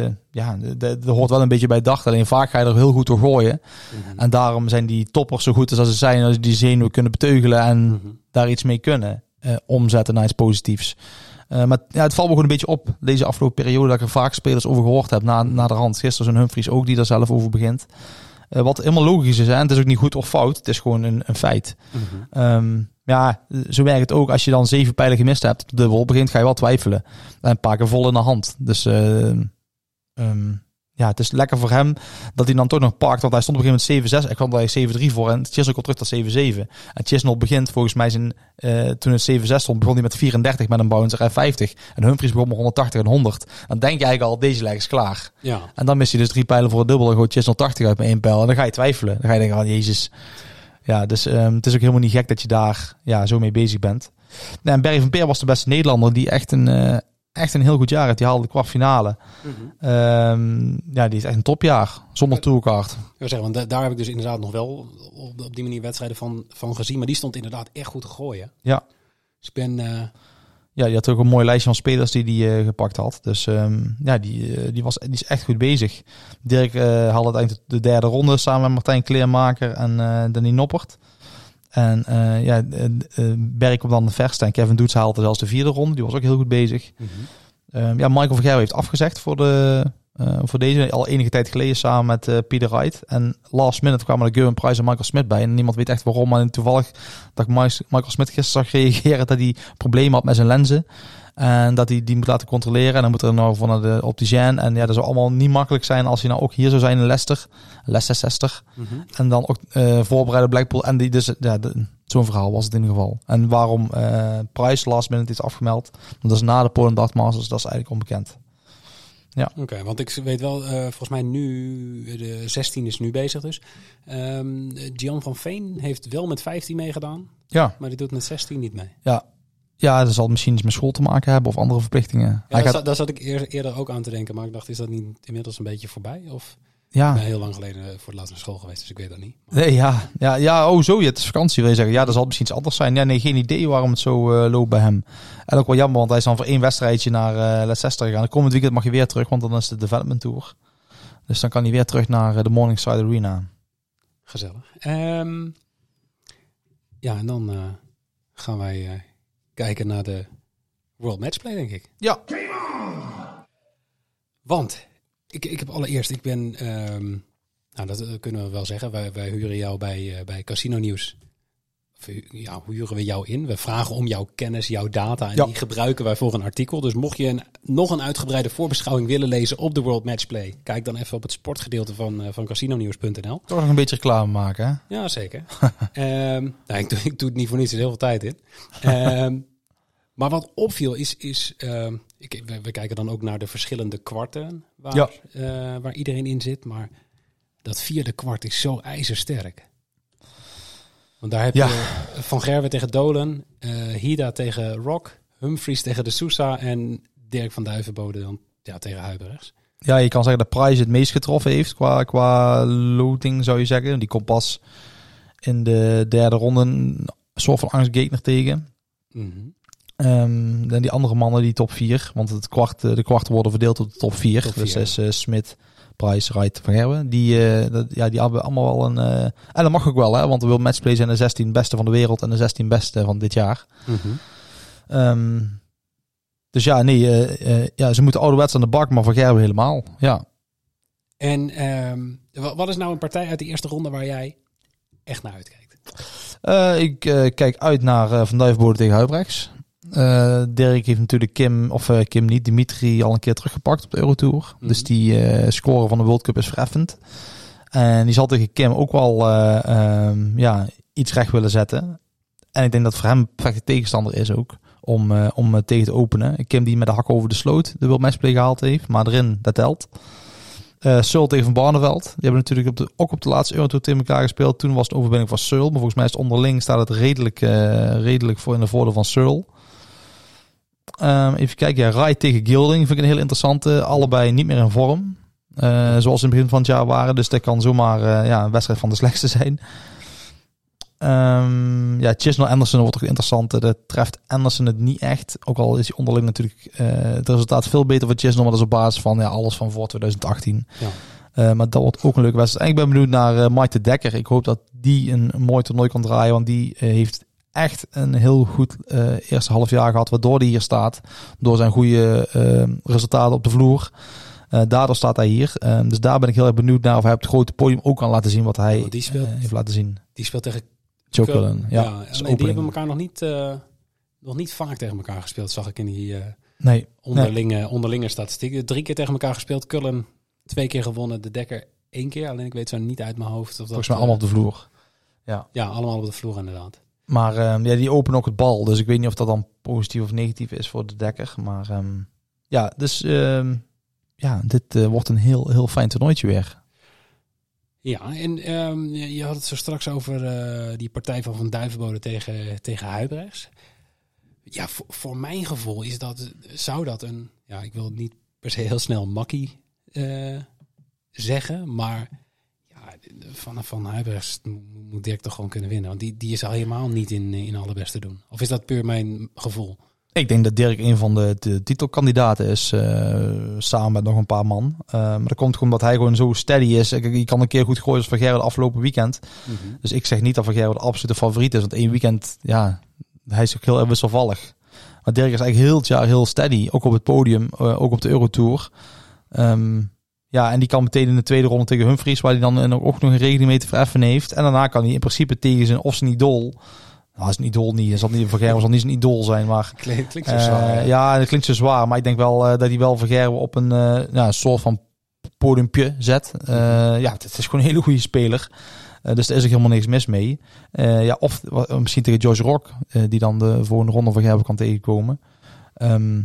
eh, ja, dat hoort wel een beetje bij dag. Alleen vaak ga je er heel goed door gooien. mhm. En daarom zijn die toppers zo goed als ze zijn. Als ze die zenuwen kunnen beteugelen en Mhm. daar iets mee kunnen eh, omzetten naar iets positiefs. Eh, maar ja, het valt me gewoon een beetje op deze afgelopen periode dat ik er vaak spelers over gehoord heb na, na de hand. Gisteren zo'n Humphries ook die daar zelf over begint. Eh, wat helemaal logisch is. Hè? En het is ook niet goed of fout. Het is gewoon een, een feit. Ehm, ja, zo werkt het ook. Als je dan zeven pijlen gemist hebt, de dubbel begint, ga je wel twijfelen. En een paar keer vol in de hand. Dus ehm, ja, het is lekker voor hem dat hij dan toch nog pakt. Want hij stond op een gegeven moment 7-6. Ik kwam bij 7-3 voor. En Chisnell komt terug tot 7-7. En Chisnell begint volgens mij zijn, eh, toen het 7-6 stond, begon hij met 34 met een bouncer en 50. En Humphries begon met 180 en 100. Dan denk je eigenlijk al, deze leg is klaar. Ja. En dan mist hij dus drie pijlen voor het dubbel. En gooit Chisnell 80 uit met één pijl. En dan ga je twijfelen. Dan ga je denken, oh jezus. Ja, dus ehm, het is ook helemaal niet gek dat je daar ja, zo mee bezig bent. Nou, en Barry van Peer was de beste Nederlander die echt een, eh, echt een heel goed jaar heeft. Die haalde de kwartfinale. Mhm. Ehm, ja, die is echt een topjaar. Zonder tourkaart. Ik wil zeggen, want da- daar heb ik dus inderdaad nog wel op, op die manier wedstrijden van, van gezien. Maar die stond inderdaad echt goed te gooien. Ja. Dus ik ben... eh, Ja, die had ook een mooi lijstje van spelers die die eh, gepakt had. Dus ehm, ja, die, eh, die, was, die is echt goed bezig. Dirk haalde uiteindelijk de derde ronde samen met Martijn Kleermaker en Danny Noppert. En eh, ja, eh, eh, Berk komt dan de verste en Kevin Doets haalde zelfs de vierde ronde. Die was ook heel goed bezig. Ehm, ja, Michael Vergerwe heeft afgezegd voor, de, voor deze. Al enige tijd geleden samen met Peter Wright. En last minute kwamen er Gerwin Price en Michael Smit bij. En niemand weet echt waarom. Maar toevallig dat ik Mi- Michael Smit gisteren zag reageren dat hij problemen had met zijn lenzen. En dat hij die moet laten controleren. En dan moet er nou van de opticien. En ja, dat zou allemaal niet makkelijk zijn als hij nou ook hier zou zijn in Leicester. Leicester 60. En dan ook eh voorbereiden Blackpool. En die, dus ja, zo'n verhaal was het in ieder geval. En waarom eh Price last minute is afgemeld. Want dat is na de Polen Dart Masters. Dat is eigenlijk onbekend. Oké, want ik weet wel, eh, volgens mij nu, de 16 is nu bezig dus. Ehm Gian van Veen heeft wel met 15 meegedaan, Ja, maar die doet met 16 niet mee. ja. Ja, dat zal misschien iets met school te maken hebben of andere verplichtingen. Ja, daar, gaat, zat, daar zat ik eer- eerder ook aan te denken, maar ik dacht, is dat niet inmiddels een beetje voorbij? Of ik ja, ben heel lang geleden voor het laatst naar school geweest, dus ik weet dat niet. nee, ja, ja, ja, oh zo, het is vakantie wil je zeggen. Ja, dat zal misschien iets anders zijn. Ja, nee, geen idee waarom het zo eh, loopt bij hem. En ook wel jammer, want hij is dan voor één wedstrijdje naar eh Leicester gegaan. De komend weekend mag je weer terug, want dan is de Development Tour. Dus dan kan hij weer terug naar eh, de Morningside Arena. Gezellig. Ehm, ja, en dan eh, gaan wij eh, kijken naar de World Matchplay, denk ik. Ja. Want ik, ik heb allereerst, ik ben, ehm, nou dat eh, kunnen we wel zeggen, wij, wij huren jou bij, eh, bij Casino Nieuws. Ja, huren we jou in. We vragen om jouw kennis, jouw data en Ja. die gebruiken wij voor een artikel. Dus mocht je een, nog een uitgebreide voorbeschouwing willen lezen op de World Matchplay, kijk dan even op het sportgedeelte van, eh van casinonieuws.nl. Toch nog een beetje reclame maken, hè? Ja, zeker. [laughs] Ehm, nou, ik, doe, ik doe het niet voor niets, er is heel veel tijd in. Ehm, [laughs] maar wat opviel is, is ehm, ik, we, we kijken dan ook naar de verschillende kwarten waar, Ja. eh, waar iedereen in zit. Maar dat vierde kwart is zo ijzersterk. Want daar heb Ja. je Van Gerwen tegen Dolen, eh, Hida tegen Rock, Humphries tegen de Sousa en Dirk van Duivenbode dan ja, tegen Huibrechts. Ja, je kan zeggen dat Price het meest getroffen heeft qua, qua loting, zou je zeggen. Die komt pas in de derde ronde een soort van angstgegner tegen. Mhm. Ehm, dan die andere mannen, die top 4. Want het kwart, eh, de kwarten worden verdeeld op de top 4. Top dus dat is eh, Smit, Price, Wright, Van Gerwen. Die, eh, dat, ja, die hebben allemaal wel een... eh, en dat mag ook wel, hè. Want de World Matchplay zijn de 16 beste van de wereld en de 16 beste van dit jaar. Mhm. Ehm, dus ja, nee. eh, ja, ze moeten ouderwets aan de bak, maar Van Gerwen helemaal. Ja. En ehm, wa- wat is nou een partij uit de eerste ronde waar jij echt naar uitkijkt? Ik kijk uit naar Van Duivenbode tegen Huibrechts. Eh Dirk heeft natuurlijk Kim, of eh, Kim niet, Dimitri al een keer teruggepakt op de Eurotour. Mhm. Dus die eh score van de World Cup is vereffend. En die zal tegen Kim ook wel eh, ehm, ja, iets recht willen zetten. En ik denk dat voor hem een perfecte tegenstander is ook. Om, om tegen te openen. Kim die met de hak over de sloot de World Matchplay gehaald heeft. Maar erin, dat telt. Eh Searle tegen Van Barneveld. Die hebben natuurlijk op de, ook op de laatste Eurotour tegen elkaar gespeeld. Toen was het een overwinning van Searle. Maar volgens mij is het onderling staat het redelijk, redelijk voor in de voordeel van Searle. Ehm, even kijken. Ja, Rai tegen Gilding vind ik een heel interessante. Allebei niet meer in vorm. Eh, zoals in het begin van het jaar waren. Dus dat kan zomaar eh, ja, een wedstrijd van de [laughs] slechtste zijn. Ehm ja, Chisnell Anderson wordt ook interessant. Dat treft Anderson het niet echt. Ook al is hij onderling natuurlijk eh, het resultaat veel beter voor Chisnell. Maar dat is op basis van ja, alles van voor 2018. Ja. Maar dat wordt ook een leuke wedstrijd. En ik ben benieuwd naar Mike de Dekker. Ik hoop dat die een, mooi toernooi kan draaien. Want die heeft echt een heel goed eh, eerste half jaar gehad. Waardoor hij hier staat. Door zijn goede eh, resultaten op de vloer. Eh, daardoor staat hij hier. Dus daar ben ik heel erg benieuwd naar. Of hij op het grote podium ook kan laten zien wat hij Want die speelt- heeft laten zien. Die speelt tegen. Cullen. Ja, Ja, dat die hebben elkaar nog niet, nog niet vaak tegen elkaar gespeeld, zag ik in die Nee, onderlinge, onderlinge statistieken. Drie keer tegen elkaar gespeeld. Cullen twee keer gewonnen. De Dekker één keer. Alleen ik weet zo niet uit mijn hoofd. Of dat, volgens mij allemaal op de vloer. Ja, allemaal op de vloer inderdaad. Maar ehm, ja, die openen ook het bal. Dus ik weet niet of dat dan positief of negatief is voor de dekker. Maar ehm, ja, dus ehm, ja, dit eh, wordt een heel, heel fijn toernooitje weer. Ja, en je had het zo straks over eh, die partij van Van Duivenbode tegen, tegen Huibrechts. Ja, voor, voor mijn gevoel is dat, zou dat een, ja, ik wil het niet per se heel snel makkie eh, zeggen, maar van, van Huibrechts mo- moet Dirk toch gewoon kunnen winnen. Want die, die is al helemaal niet in, in alle beste doen. Of is dat puur mijn gevoel? Ik denk dat Dirk een van de, de titelkandidaten is, eh, samen met nog een paar man. Eh, maar dat komt gewoon omdat hij gewoon zo steady is. Ik, je kan een keer goed gooien als Van Gerwen afgelopen weekend. Dus ik zeg niet dat Van Gerwen de absolute favoriet is. Want één weekend, ja, hij is ook heel wisselvallig. Maar Dirk is eigenlijk heel het jaar heel steady. Ook op het podium, eh, ook op de Eurotour. Ehm, ja, en die kan meteen in de tweede ronde tegen Humphries, waar hij dan eh, ook nog een regeling mee te verheffen heeft. En daarna kan hij in principe tegen zijn of zijn idool. Nou, is een idool niet. Hij zal niet Van Gerwen zal niet zijn idool zijn, maar [laughs] Klinkt, klinkt zo eh, zwaar. ja, dat klinkt zo zwaar. Maar ik denk wel eh, dat hij wel Van Gerwen op een, eh, ja, een soort van podiumpje zet. Eh, ja, het is gewoon een hele goede speler. Eh, dus daar is ook helemaal niks mis mee. Eh, ja, of misschien tegen George Rock, eh, die dan de volgende ronde van kan tegenkomen. Ehm,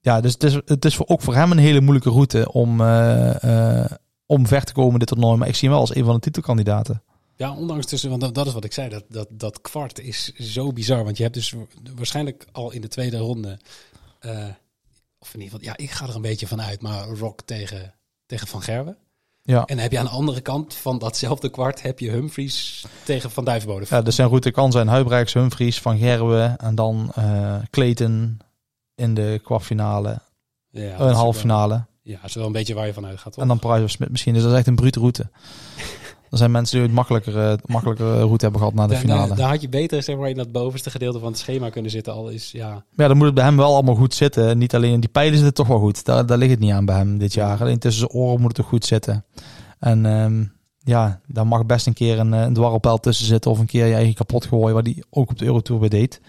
ja, dus het is, het is voor, ook voor hem een hele moeilijke route om, eh, eh, om ver te komen dit toernooi. Maar ik zie hem wel als een van de titelkandidaten. Ja, ondanks tussen, want dat, is wat ik zei, dat, dat, dat kwart is zo bizar. Want je hebt dus waarschijnlijk al in de tweede ronde, eh, of in ieder geval, ja, ik ga er een beetje van uit, maar Rock tegen, tegen Van Gerwen. Ja. En heb je aan de andere kant van datzelfde kwart, heb je Humphries tegen Van Duivenbode. Ja, dus zijn route kan zijn Huibrechts, Humphries, Van Gerwen en dan eh Clayton in de kwartfinale, ja, een dat is halve finale. Ja, dat is wel een beetje waar je van uitgaat, toch? En dan Price of Smith misschien. Dus dat is echt een brute route. [laughs] Er zijn mensen die het makkelijker, makkelijker route hebben gehad naar de finale. Daar, daar had je beter zeg maar, in dat bovenste gedeelte van het schema kunnen zitten. Al is, ja, Maar ja, dan moet het bij hem wel allemaal goed zitten. Niet alleen die pijlen zitten toch wel goed. Daar, daar ligt het niet aan bij hem dit jaar. Alleen tussen zijn oren moet het toch goed zitten. En ehm, ja, daar mag best een keer een, eh, een dwarrelpijl tussen zitten. Of een keer je eigen kapot gooien. Wat hij ook op de Eurotour weer deed.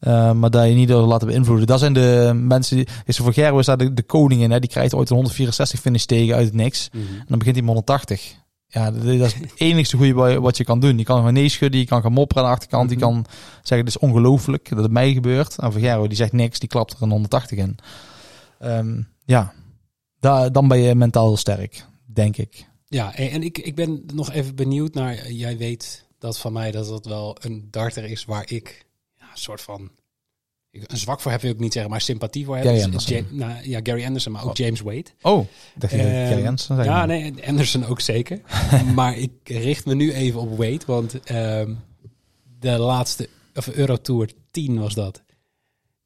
Eh, maar dat je niet door laten beïnvloeden. Dat zijn de mensen. Die, is voor Gerwe is daar de, de koningin. Hè? Die krijgt ooit een 164 finish tegen uit het niks. En dan begint hij met 180. Ja, dat dat is het [laughs] enigste goede wa- wat je kan doen. Je kan gewoon nee schudden, je kan gaan mopperen aan de achterkant. Je Mhm. kan zeggen, dit is ongelooflijk dat het mij gebeurt. En Vergero, die zegt niks, die klapt er een 180 in. Ehm, ja, da, dan ben je mentaal heel sterk, denk ik. Ja, en ik, ik ben nog even benieuwd naar. Jij weet dat van mij dat het wel een darter is waar ik een soort van. Een zwak voor heb ik niet zeggen, maar sympathie voor heb. Gary Is Anderson. Ja, nou, ja, Gary Anderson, maar ook Oh. James Wade. Oh, Ehm, Gary Jensen zei. Ja, nee, Anderson ook zeker. [laughs] maar ik richt me nu even op Wade, want ehm, de laatste, of Eurotour 10 was dat.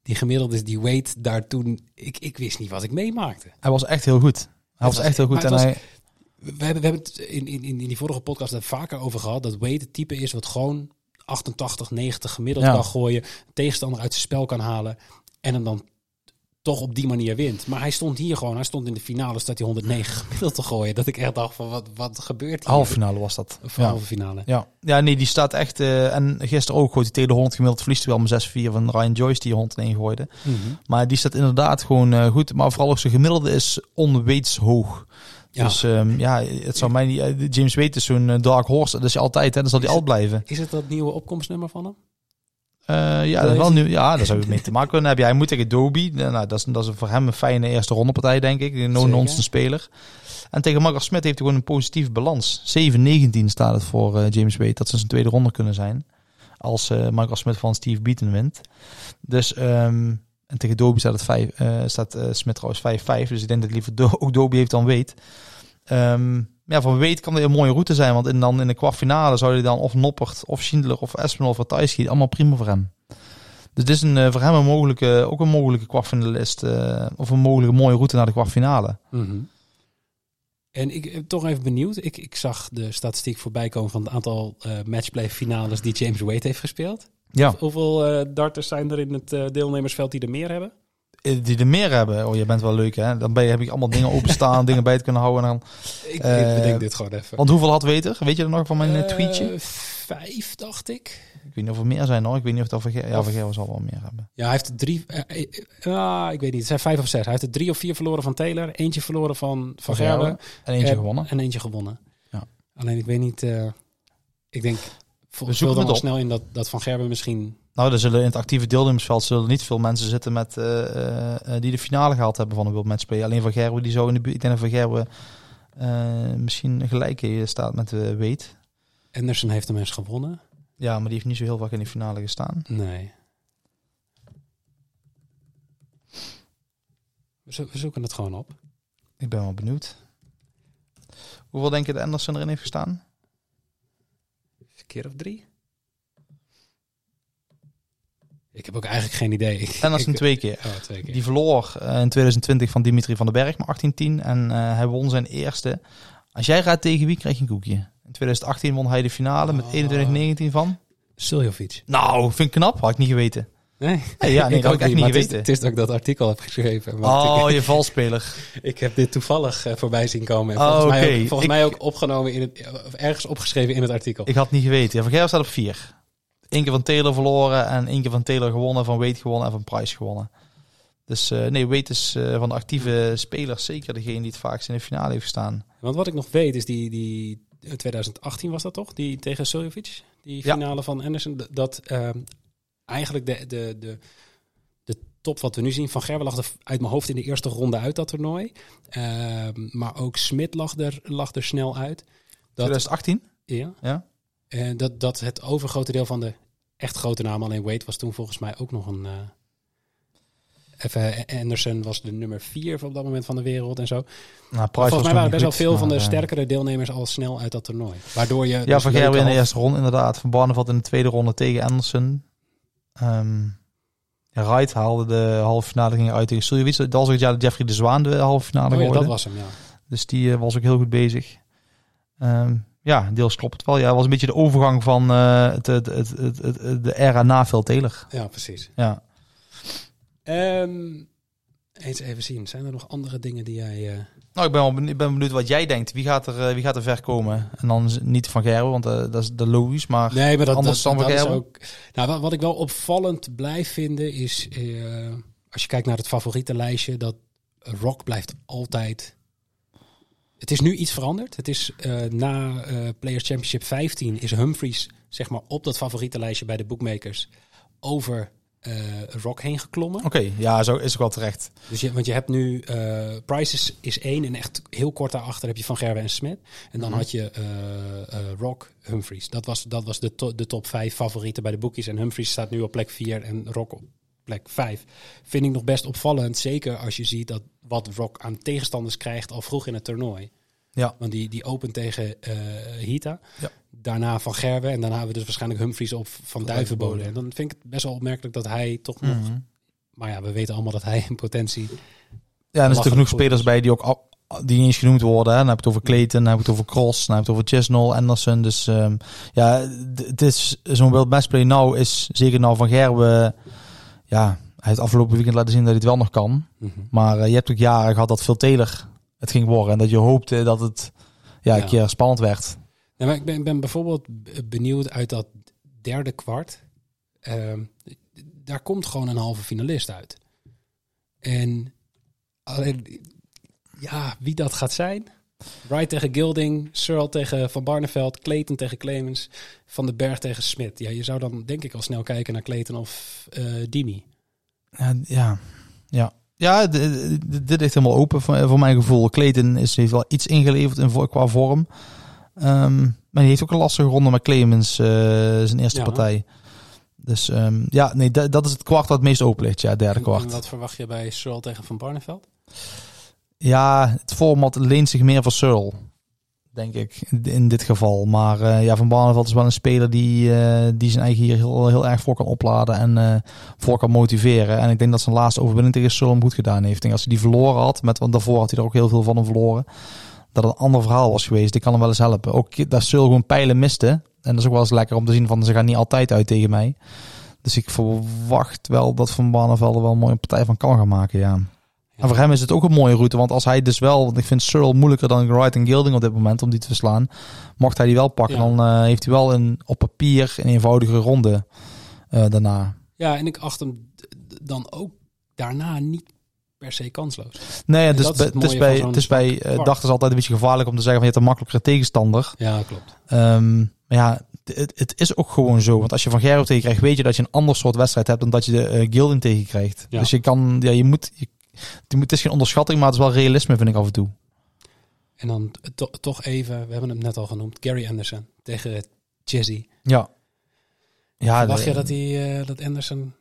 Die gemiddelde is die Wade daar toen. Ik, ik wist niet wat ik meemaakte. Hij was echt heel goed. Hij was was- echt heel goed. En hij, We hebben, we hebben het in, in, in die vorige podcast er vaker over gehad. Dat Wade het type is wat gewoon 88, 90 gemiddeld Ja. kan gooien. Tegenstander uit zijn spel kan halen. En hem dan toch op die manier wint. Maar hij stond hier gewoon. Hij stond in de finale. Staat hij 109 gemiddeld te gooien. Dat ik echt dacht van wat, wat gebeurt hier? halve finale was dat. Of Ja. halve finale. Ja. ja, nee, die staat echt. eh, en gisteren ook gooit hij tegen de 100 gemiddeld. Verliest hij wel met 6-4 van Ryan Joyce die 101 gooide. Mhm. Maar die staat inderdaad gewoon eh, goed. Maar vooral ook zijn gemiddelde is onweetshoog. Ja. Dus ehm, ja, het zou mij niet... eh, James Wade is zo'n eh, dark horse. Dat is altijd, hè. Dan zal hij altijd blijven. Is het dat nieuwe opkomstnummer van hem? Eh, ja, dat is wel nu, ja, daar zou je mee te maken kunnen hebben. Ja, hij moet tegen Dobie. Nou, dat is, dat is voor hem een fijne eerste rondepartij, denk ik. Een no-nonsense speler. En tegen Marcus Smit heeft hij gewoon een positieve balans. 7-19 staat het voor James Wade. Dat ze zijn tweede ronde kunnen zijn. Als eh Marcus Smit van Steve Beaton wint. Dus, ehm, en tegen Dobie staat, het vijf, eh, staat eh, Smit trouwens 5-5. Dus ik denk dat liever Do [laughs] ook Dobie heeft dan Wade. Ehm, ja, van Weet kan een mooie route zijn. Want in, dan in de kwartfinale zou hij dan of Noppert, of Schindler, of Espinol, of Ratajski. Allemaal prima voor hem. Dus dit is een, eh, voor hem een mogelijke, ook een mogelijke kwartfinalist. eh, of een mogelijke mooie route naar de kwartfinale. Mhm. En ik ben toch even benieuwd. Ik, ik zag de statistiek voorbij komen van het aantal eh, matchplay finales die James Wade heeft gespeeld. Ja, Hoeveel eh, darters zijn er in het eh, deelnemersveld die er meer hebben? eh, die er meer hebben. Oh, je bent wel leuk hè. Dan ben je, heb ik allemaal dingen openstaan, [laughs] dingen bij te kunnen houden. En dan, Ik, bedenk dit gewoon even. want hoeveel had Weter? Weet je er nog van mijn tweetje? Vijf, dacht ik. Ik weet niet of er meer zijn hoor. Ik weet niet of dat Verger... Ja, zal wel meer hebben. Ja, hij heeft er drie. ah, ik weet niet. Het zijn vijf of zes. Hij heeft er drie of vier verloren van Taylor. Eentje verloren van Van Gerwen. En eentje En- gewonnen. En eentje gewonnen. Ja. Alleen ik weet niet. ik denk. We We zoeken dan snel in dat, dat Van Gerwen misschien. Nou, er zullen in het actieve deelnemersveld zullen niet veel mensen zitten met, eh, eh, eh, die de finale gehaald hebben van de World Match Play. Alleen Van Gerwen die zo in de buurt. Ik denk dat Van Gerwen eh, misschien gelijk staat met de Weet. Anderson heeft hem eens gewonnen. Ja, maar die heeft niet zo heel vaak in de finale gestaan. Nee. We zoeken het gewoon op. Ik ben wel benieuwd. Hoeveel denk je dat Anderson erin heeft gestaan? Een keer of drie. Ik heb ook eigenlijk geen idee. Ik, Anderson ik- twee keer. Oh, twee keer. Die verloor eh, in 2020 van Dimitri van den Berg met 18-10. En eh, hij won zijn eerste. Als jij raadt tegen wie, krijg je een koekje. In 2018 won hij de finale met Oh. 21-19 van. Suljovic. Nou, vind ik knap. Had ik niet geweten. Nee, Nee, ja, nee, had [laughs] ik echt niet maar het is- dat ik dat artikel heb geschreven. Want Oh, ik, je valspeler. [laughs] ik heb dit toevallig eh, voorbij zien komen. En Oh, volgens, mij, ook, volgens Ik- mij ook opgenomen in het, of ergens opgeschreven in het artikel. Ik had niet geweten. Ja, van Gerber staat op vier. Eén keer van Taylor verloren en één keer van Taylor gewonnen, van Wade gewonnen en van Price gewonnen. Dus eh, nee, Wade is eh, van de actieve spelers zeker degene die het vaakst in de finale heeft gestaan. Want wat ik nog weet is die, die eh, 2018 was dat toch? Die tegen Suljovic, die Ja. finale van Anderson. Dat ehm, eigenlijk de, de, de, de top wat we nu zien van Gerber lag er uit mijn hoofd in de eerste ronde uit dat toernooi. Ehm, maar ook Smit lag er, lag er snel uit. Dat, 2018? ja, Ja. En dat, dat het overgrote deel van de echt grote namen, alleen Wade was toen volgens mij ook nog een. eh, even, Anderson was de nummer vier op dat moment van de wereld en zo. Nou, Volgens mij waren best wel veel van de eh, sterkere deelnemers al snel uit dat toernooi. Waardoor je. Ja, dus van Gerber in de eerste ronde inderdaad. Van Barneveld in de tweede ronde tegen Anderson. Ja, Wright haalde de halve finale ging uit tegen Suljovic. Dat was ook het jaar dat Jeffrey de Zwaan de halve finale Oh ja, dat was hem, ja. Dus die eh, was ook heel goed bezig. Ehm, ja, deels klopt het wel. Ja, het was een beetje de overgang van eh, het, het, het, het, het- de era na Phil Taylor. Ja, precies. Ja. Ehm, eens even zien. Zijn er nog andere dingen die jij. eh, Nou, ik ben, wel benieuwd, ben benieuwd wat jij denkt. Wie gaat er, eh, wie gaat er ver komen? En dan niet van Gerben, want eh, dat is de logisch. Maar Nee, maar dat, Anders dat, dan dat is Gerben? ook. Nou, wat, wat ik wel opvallend blijf vinden is. eh, als je kijkt naar het favorietenlijstje, dat Rock blijft altijd. Het is nu iets veranderd. Het is eh, na Players Championship 15 is Humphries zeg maar op dat favorietenlijstje bij de bookmakers over eh, Rock heen geklommen. oké, ja, zo is ook wel terecht. Dus je, want je hebt nu eh Price is, is één en echt heel kort daarachter heb je Van Gerwen en Smit. En dan Mhm. had je eh, Rock, Humphries. Dat was, dat was de, to- de top vijf favorieten bij de boekies. En Humphries staat nu op plek vier en Rock op plek vijf. Vind ik nog best opvallend. Zeker als je ziet dat wat Rock aan tegenstanders krijgt al vroeg in het toernooi. Ja. Want die, die opent tegen eh Hita. Ja. Daarna Van Gerwen. En daarna hebben we dus waarschijnlijk Humphries op Van Duivenbode. En dan vind ik het best wel opmerkelijk dat hij toch nog... Mhm. Maar ja, we weten allemaal dat hij in potentie... Ja, en er zitten genoeg spelers bij die ook al- die niet eens genoemd worden. Hè. Dan heb je het over Clayton, dan heb je het over Cross, dan heb je het over Chisnell, Anderson. Dus ehm, ja, d- het is zo'n World Best Play nou is zeker nou van Gerben. Ja, hij heeft afgelopen weekend laten zien dat hij het wel nog kan. Maar eh, je hebt ook jaren gehad dat veel Taylor het ging worden. En dat je hoopte dat het ja, een Ja. keer spannend werd. Ja, maar ik ben, ben bijvoorbeeld benieuwd uit dat derde kwart. ehm, daar komt gewoon een halve finalist uit. En alleen, ja, wie dat gaat zijn. Wright tegen Gilding, Searle tegen Van Barneveld, Clayton tegen Clemens, Van den Berg tegen Smit. Ja, je zou dan denk ik al snel kijken naar Clayton of eh Dimi. Ja, ja. ja. Ja, dit ligt helemaal open voor, voor mijn gevoel. Clayton is, heeft wel iets ingeleverd in, qua vorm. Ehm, maar hij heeft ook een lastige ronde met Clemens, eh, zijn eerste Ja. partij. Dus ehm, ja, nee, dat, dat is het kwart wat het meest open ligt. Ja, derde En, en kwart. wat verwacht je bij Searle tegen Van Barneveld? Ja, het format leent zich meer voor Searle. Denk ik, in- dit geval. Maar eh, ja, Van Barneveld is wel een speler die, eh, die zijn eigen hier heel, heel erg voor kan opladen en eh, voor kan motiveren. En ik denk dat zijn laatste overwinning tegen hem goed gedaan heeft. Ik denk als hij die verloren had, met, want daarvoor had hij er ook heel veel van hem verloren, dat het een ander verhaal was geweest. Die kan hem wel eens helpen. Ook dat Searle gewoon pijlen miste. En dat is ook wel eens lekker om te zien van ze gaan niet altijd uit tegen mij. Dus ik verwacht wel dat Van Barneveld er wel een mooie partij van kan gaan maken, ja. En voor hem is het ook een mooie route, want als hij dus wel, want ik vind Searle moeilijker dan Wright en Gilding op dit moment om die te verslaan. Mocht hij die wel pakken, Ja. dan eh, heeft hij wel een, op papier een eenvoudige ronde eh, daarna. Ja, en ik acht hem dan ook daarna niet per se kansloos. Nee, het is, dat is bij- het het is bij, het is bij eh, altijd een beetje gevaarlijk om te zeggen van je hebt een makkelijkere tegenstander. Ja, klopt. Ehm, maar ja, het, het is ook gewoon zo. Want als je van Gerber tegen krijgt, weet je dat je een ander soort wedstrijd hebt dan dat je de eh, Gilding tegen krijgt. Ja. Dus je kan, ja, je moet, je, je moet- het is geen onderschatting, maar het is wel realisme vind ik af en toe. En dan to- toch even, we hebben hem net al genoemd, Gary Anderson tegen Jizzy. Ja. Ja, Verwacht de- je dat, hij, eh, dat Anderson...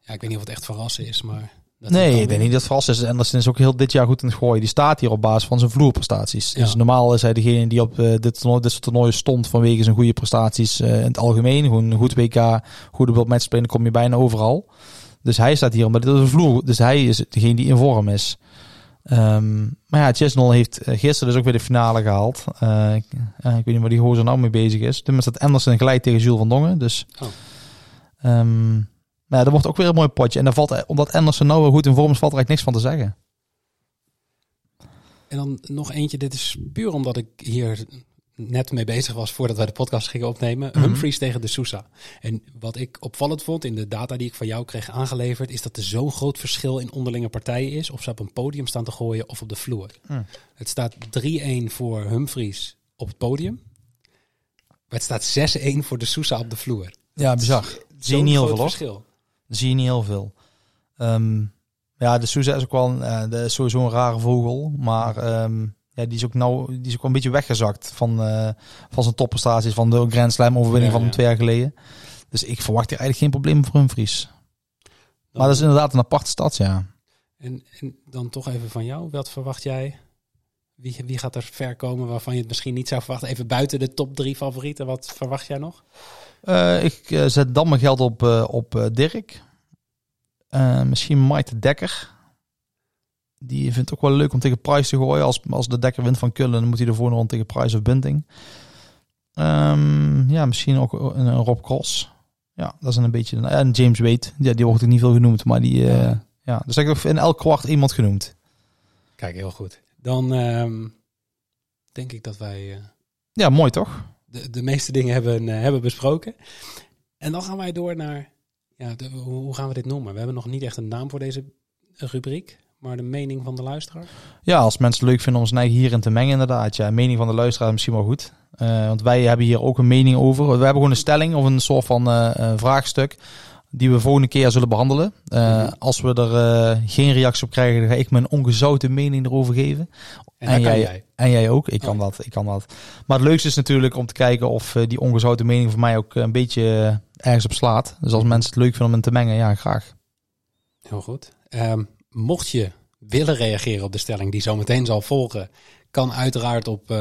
Ja, ik weet niet of het echt verrassen is, maar Nee, ik denk niet dat het vast is. Anderson is ook heel dit jaar goed in het gooien. Die staat hier op basis van zijn vloerprestaties. Ja. Dus normaal is hij degene die op eh, dit, toernooi, dit soort toernooien stond vanwege zijn goede prestaties eh, in het algemeen. Gewoon een goed WK, goede match spelen, kom je bijna overal. Dus hij staat hier omdat dit is een vloer. Dus hij is degene die in vorm is. Ehm, maar ja, Chesnell heeft eh, gisteren dus ook weer de finale gehaald. Eh, ik, eh, ik weet niet waar die gozer nou mee bezig is. Toen staat Anderson gelijk tegen Jules van Dongen. Dus Oh. Ehm, maar ja, dat wordt ook weer een mooi potje. En daar valt, omdat Anderson nou weer goed in vorm is, valt er eigenlijk niks van te zeggen. En dan nog eentje, dit is puur omdat ik hier net mee bezig was voordat wij de podcast gingen opnemen. Mhm. Humphries tegen de Sousa. En wat ik opvallend vond in de data die ik van jou kreeg aangeleverd, is dat er zo'n groot verschil in onderlinge partijen is. Of ze op een podium staan te gooien of op de vloer. Mhm. Het staat 3-1 voor Humphries op het podium. Maar het staat 6-1 voor de Sousa op de vloer. Ja, bizar. Zie je niet heel veel verschil. Zie je niet heel veel. Ja, de Souza is ook wel een, eh, de is sowieso een rare vogel. Maar ehm, ja, die, is ook nou, die is ook wel een beetje weggezakt van, eh, van zijn topprestaties. Van de Grand Slam overwinning Ja, van ja. twee jaar geleden. Dus ik verwacht hier eigenlijk geen probleem voor Humphries. Maar dat is inderdaad een aparte stad, ja. En, en dan toch even van jou, wat verwacht jij? Wie, wie gaat er ver komen waarvan je het misschien niet zou verwachten? Even buiten de top drie favorieten, wat verwacht jij nog? Eh, ik eh, zet dan mijn geld op, op Dirk. Misschien Mike de Dekker. Die vindt het ook wel leuk om tegen Price te gooien. Als, als de Dekker wint van Kullen, dan moet hij de volgende rond tegen Price of Bunting. Ehm, ja, misschien ook een, een Rob Cross. Ja, dat is een beetje... En James Wade. Ja, die wordt ook niet veel genoemd, maar die... eh, Ja. Dus ik heb in elk kwart iemand genoemd. Kijk, heel goed. Dan ehm, denk ik dat wij eh, Ja, mooi toch? de, de meeste dingen hebben, eh, hebben besproken. En dan gaan wij door naar, ja, de, hoe gaan we dit noemen? We hebben nog niet echt een naam voor deze rubriek, maar de mening van de luisteraar. Ja, als mensen het leuk vinden om zijn eigen hierin te mengen, inderdaad. Ja, mening van de luisteraar is misschien wel goed. Eh, want wij hebben hier ook een mening over. We hebben gewoon een stelling of een soort van eh, eh, vraagstuk die we volgende keer zullen behandelen. Eh, Mhm. Als we er geen reactie op krijgen, dan ga ik mijn ongezouten mening erover geven. En, jij- jij. En jij ook. Ik kan Oh. dat. Ik kan dat. Maar het leukste is natuurlijk om te kijken of die ongezouten mening voor mij ook een beetje ergens op slaat. Dus als mensen het leuk vinden om hem te mengen, ja, graag. Heel goed. Ehm, mocht je willen reageren op de stelling die zometeen zal volgen, kan uiteraard op, eh,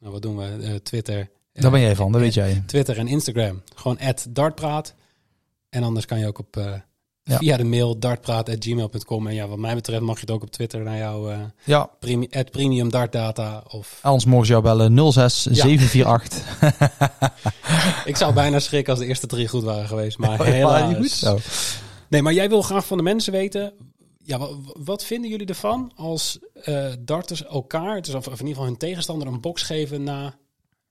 nou wat doen we, Eh, Twitter. Daar ben jij van, dat eh, weet jij. Twitter en Instagram. Gewoon dartpraat. En anders kan je ook op eh, Ja. via de mail dartpraat.gmail.com. En ja, wat mij betreft mag je het ook op Twitter naar jou, eh Ja, premi premium dartdata. Of anders mogen ze jou bellen 06 748. [laughs] ik zou bijna schrikken als de eerste drie goed waren geweest. Maar Waren die helaas. goed? Zo. Nee, maar jij wil graag van de mensen weten. Ja, wat, vinden jullie ervan als eh, darters elkaar, het is of, in ieder geval hun tegenstander, een box geven na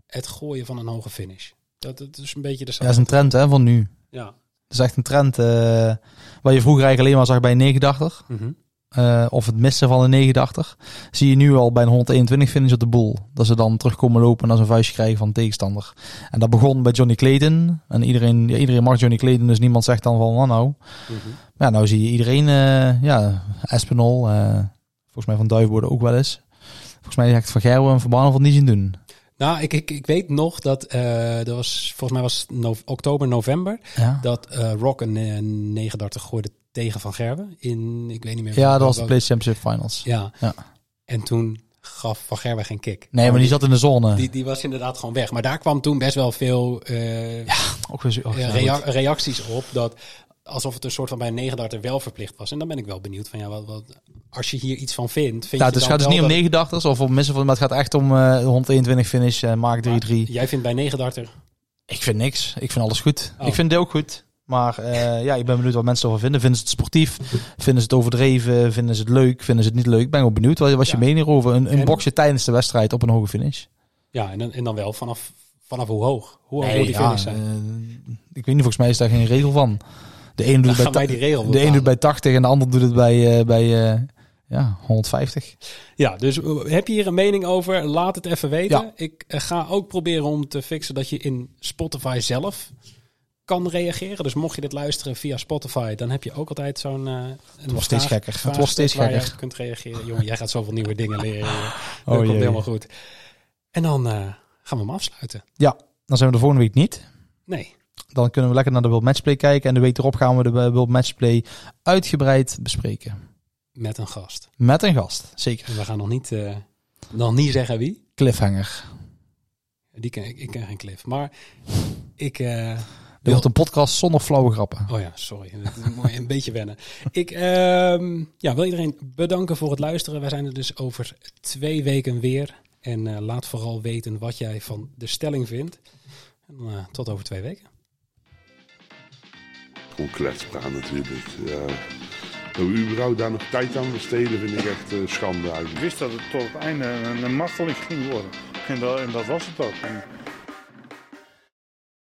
het gooien van een hoge finish? Dat, dat is een beetje de Ja, dat is een trend hè, van nu. Ja. Dat is echt een trend eh waar je vroeger eigenlijk alleen maar zag bij een 89. Mhm. Eh, of het missen van een 89. Zie je nu al bij een 121 finish op de boel. Dat ze dan terugkomen lopen en als een vuistje krijgen van de tegenstander. En dat begon bij Johnny Clayton. En iedereen, ja, iedereen mag Johnny Clayton, dus niemand zegt dan van, oh nou. Mhm. Maar ja, nou zie je iedereen, eh, ja, Espinol, eh, volgens mij van Duivenbode ook wel eens. Volgens mij zegt Van Gerwen en Van Barneveld niet zien doen. Nou, ik, ik, ik weet nog dat, eh dat was, volgens mij was no- oktober, november, Ja, dat Rock een eh, 39 gooide tegen Van Gerwen in, ik weet niet meer. ja dat was de Play Championship Finals. Ja. Ja. En toen gaf Van Gerwen geen kick. Nee, maar die zat in de zone. Die, die was inderdaad gewoon weg. Maar daar kwam toen best wel veel eh, ook weer zo, oh, eh, ja, rea- goed. reacties op. Dat alsof het een soort van bij een 39 wel verplicht was. En dan ben ik wel benieuwd van ja, wat, wat, als je hier iets van vindt. Vind Ja, je dus het gaat dus niet om 89 of om missen van, maar het gaat echt om eh 121 finish, eh maak 3-3. Jij vindt bij 39 Ik vind niks. Ik vind alles goed. Oh. Ik vind het ook goed. Maar eh, ja, ik ben benieuwd wat mensen ervan vinden. Vinden ze het sportief? Vinden ze het overdreven? Vinden ze het leuk? Vinden ze het niet leuk? Ik ben wel benieuwd. Wat was je Ja. mening over een, een En- boxje tijdens de wedstrijd op een hoge finish? Ja, en dan, en dan wel vanaf, vanaf hoe hoog? Hoe hoog Nee, die ja, finish zijn? eh, ik weet niet, volgens mij is daar geen regel van. De ene Dan doet, het bij, ta- die regel de bepalen. doet bij 80 en de ander doet het bij, eh, bij ja, 150. Ja, dus heb je hier een mening over? Laat het even weten. Ja. Ik ga ook proberen om te fixen dat je in Spotify zelf kan reageren. Dus mocht je dit luisteren via Spotify, dan heb je ook altijd zo'n... uh, Het wordt steeds gekker. Het wordt steeds gekker. je kunt reageren. Jongen, jij gaat zoveel nieuwe dingen leren. joh. [laughs] Oh, dat komt helemaal goed. En dan uh, gaan we hem afsluiten. Ja, dan zijn we de volgende week niet. Nee. Dan kunnen we lekker naar de World Matchplay kijken. En de week erop gaan we de World Matchplay uitgebreid bespreken. Met een gast. Met een gast, zeker. En we gaan nog niet, uh, nog niet zeggen wie. Cliffhanger. Die ken ik, ik ken geen Cliff. Maar ik... Uh, Wordt een podcast zonder flauwe grappen. Oh ja, sorry. moet een [laughs] beetje wennen. Ik uh, ja, wil iedereen bedanken voor het luisteren. Wij zijn er dus over twee weken weer. En uh, laat vooral weten wat jij van de stelling vindt. En, uh, tot over twee weken. Gewoon kletspraat natuurlijk. Ja. Dat we überhaupt daar nog tijd aan besteden vind ik echt uh, schande eigenlijk. Ik wist dat het tot het einde een, een marteling ging worden. En dat, en dat was het ook. En